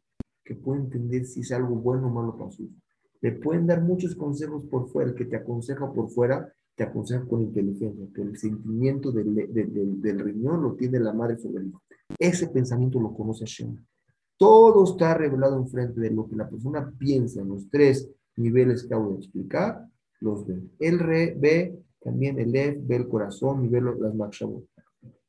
que puede entender si es algo bueno o malo para su hijo. Le pueden dar muchos consejos por fuera, el que te aconseja por fuera, te aconseja con inteligencia, que el sentimiento del, del riñón lo tiene la madre sobre el hijo. Ese pensamiento lo conoce Hashem. Todo está revelado enfrente de lo que la persona piensa en los tres niveles que acabo de explicar, los ve. Él ve también el Ev, ve el corazón y ve las makshavot,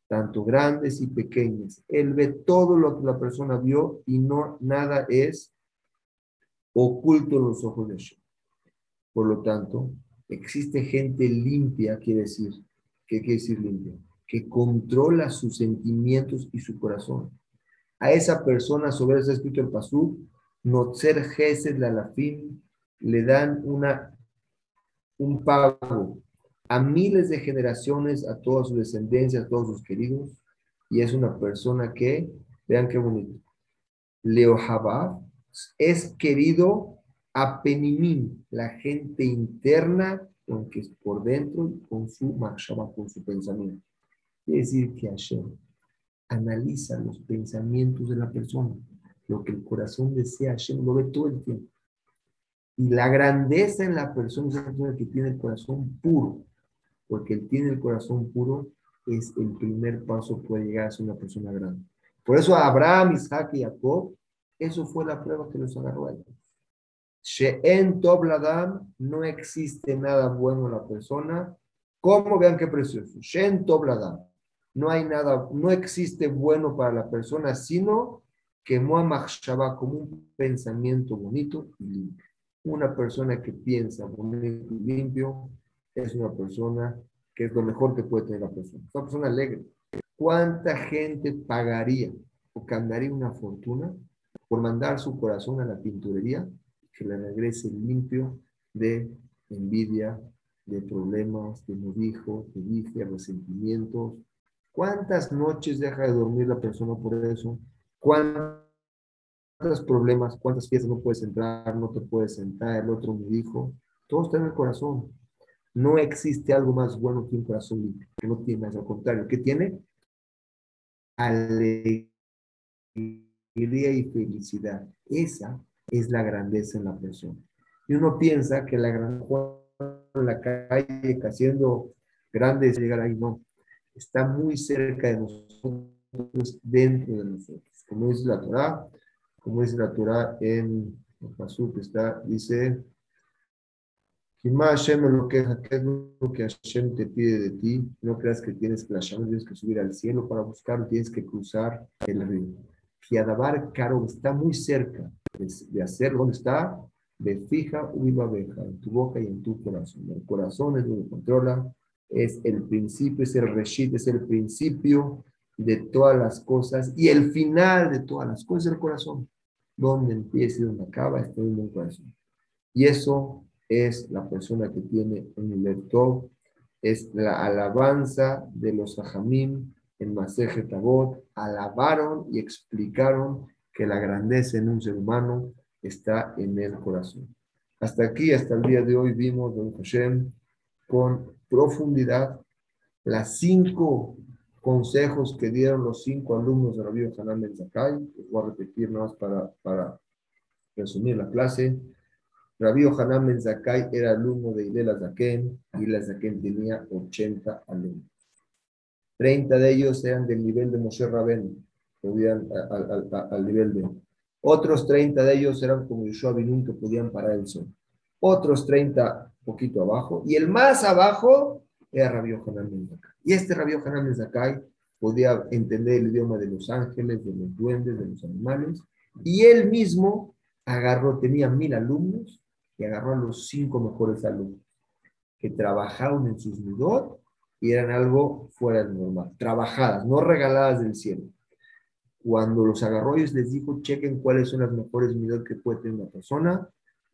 tanto grandes y pequeñas. Él ve todo lo que la persona vio y no nada es oculto en los ojos de Hashem. Por lo tanto, existe gente limpia, quiere decir, ¿qué quiere decir limpia? Que controla sus sentimientos y su corazón. A esa persona, sobre eso escrito el Pasú, Notzer Gesed la fin, le dan una, un pago a miles de generaciones, a toda su descendencia, a todos sus queridos, y es una persona que, vean qué bonito, Leo es querido a Penimim, la gente interna, aunque es por dentro, con su machaba, con su pensamiento. Quiere decir que Hashem analiza los pensamientos de la persona. Lo que el corazón desea, Hashem lo ve todo el tiempo. Y la grandeza en la persona es la persona que tiene el corazón puro. Porque el tiene el corazón puro es el primer paso para llegar a ser una persona grande. Por eso Abraham, Isaac y Jacob, eso fue la prueba que los agarró a ellos. She'en Tobladam, no existe nada bueno en la persona. ¿Cómo? Vean qué precioso. Shen Tobladam no hay nada, no existe bueno para la persona, sino que Muhammad como un pensamiento bonito y limpio. Una persona que piensa bonito y limpio es una persona que es lo mejor que puede tener la persona. Es una persona alegre. ¿Cuánta gente pagaría o cambiaría una fortuna por mandar su corazón a la pinturería que le regrese limpio de envidia, de problemas, de modijo, de dije, resentimientos, ¿Cuántas noches deja de dormir la persona por eso? ¿Cuántos problemas, cuántas fiestas no puedes entrar, no te puedes sentar? El otro me dijo, todo está en el corazón. No existe algo más bueno que un corazón limpio, que no tiene más, al contrario, que tiene alegría y felicidad. Esa es la grandeza en la persona. Y uno piensa que la gran en la calle haciendo grandes llegar ahí, no. Está muy cerca de nosotros, dentro de nosotros. Como dice la Torah, como dice la Torah en el paso que está, dice, lo que es lo que Hashem te pide de ti? No creas que tienes que la tienes que subir al cielo para buscar, tienes que cruzar el río. Kiadabar Caro está muy cerca de, hacer, ¿dónde está? De fija una abeja en tu boca y en tu corazón. El corazón es donde controla, es el principio, es el reshit, es el principio de todas las cosas y el final de todas las cosas el corazón. Donde empieza y donde acaba está en el corazón. Y eso es la persona que tiene un lector, es la alabanza de los Ajamim en Maseje Tabot, alabaron y explicaron que la grandeza en un ser humano está en el corazón. Hasta aquí, hasta el día de hoy, vimos Don Hashem con profundidad las cinco consejos que dieron los cinco alumnos de Rabbi Hanan Ben Zakai. voy a repetir más para, para resumir la clase. Rabbi Hanan Ben Zakai era alumno de Ilela Zaken y Ilela Zaken tenía 80 alumnos. 30 de ellos eran del nivel de Moshe Rabén, podían al, nivel de. Otros 30 de ellos eran como Yeshua Binun que podían parar el sol. Otros 30 poquito abajo. Y el más abajo era Rabbi Hanan. Y este Rabbi Hanan podía entender el idioma de los ángeles, de los duendes, de los animales. Y él mismo agarró, tenía mil alumnos y agarró a los cinco mejores alumnos que trabajaron en sus midot y eran algo fuera de normal, trabajadas, no regaladas del cielo. Cuando los agarró les dijo, chequen cuáles son las mejores midot que puede tener una persona.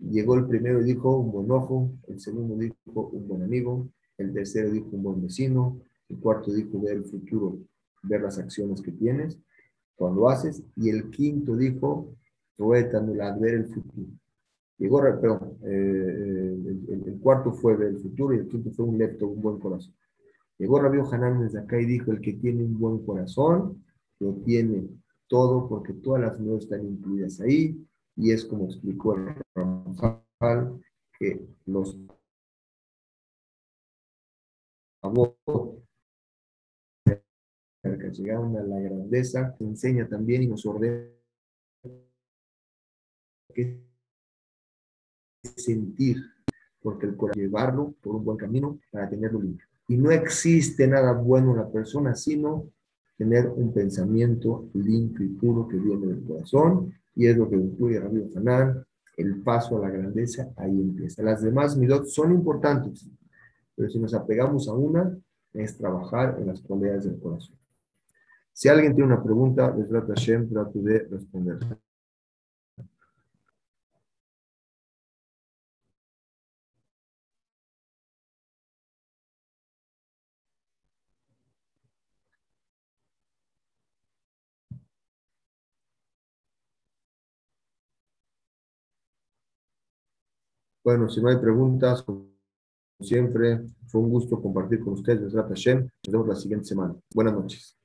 Llegó el primero y dijo un buen ojo, el segundo dijo un buen amigo, el tercero dijo un buen vecino, el cuarto dijo ver el futuro, ver las acciones que tienes cuando haces, y el quinto dijo, ver el futuro. Llegó, perdón, eh, eh, el, cuarto fue del futuro y el quinto fue un lepto, un buen corazón. Llegó Rabio Hanan desde acá y dijo, el que tiene un buen corazón, lo tiene todo porque todas las nuevas están incluidas ahí y es como explicó el Que los que llegaron a la grandeza, enseña también y nos ordena que sentir, porque el corazón llevarlo por un buen camino para tenerlo limpio. Y no existe nada bueno en la persona, sino tener un pensamiento limpio y puro que viene del corazón, y es lo que incluye Rabbi Hanan, el paso a la grandeza, ahí empieza. Las demás midot son importantes, pero si nos apegamos a una, es trabajar en las cualidades del corazón. Si alguien tiene una pregunta, les trata Hashem, trato de responder. Bueno, si no hay preguntas, como siempre, fue un gusto compartir con ustedes. Nos vemos la siguiente semana. Buenas noches.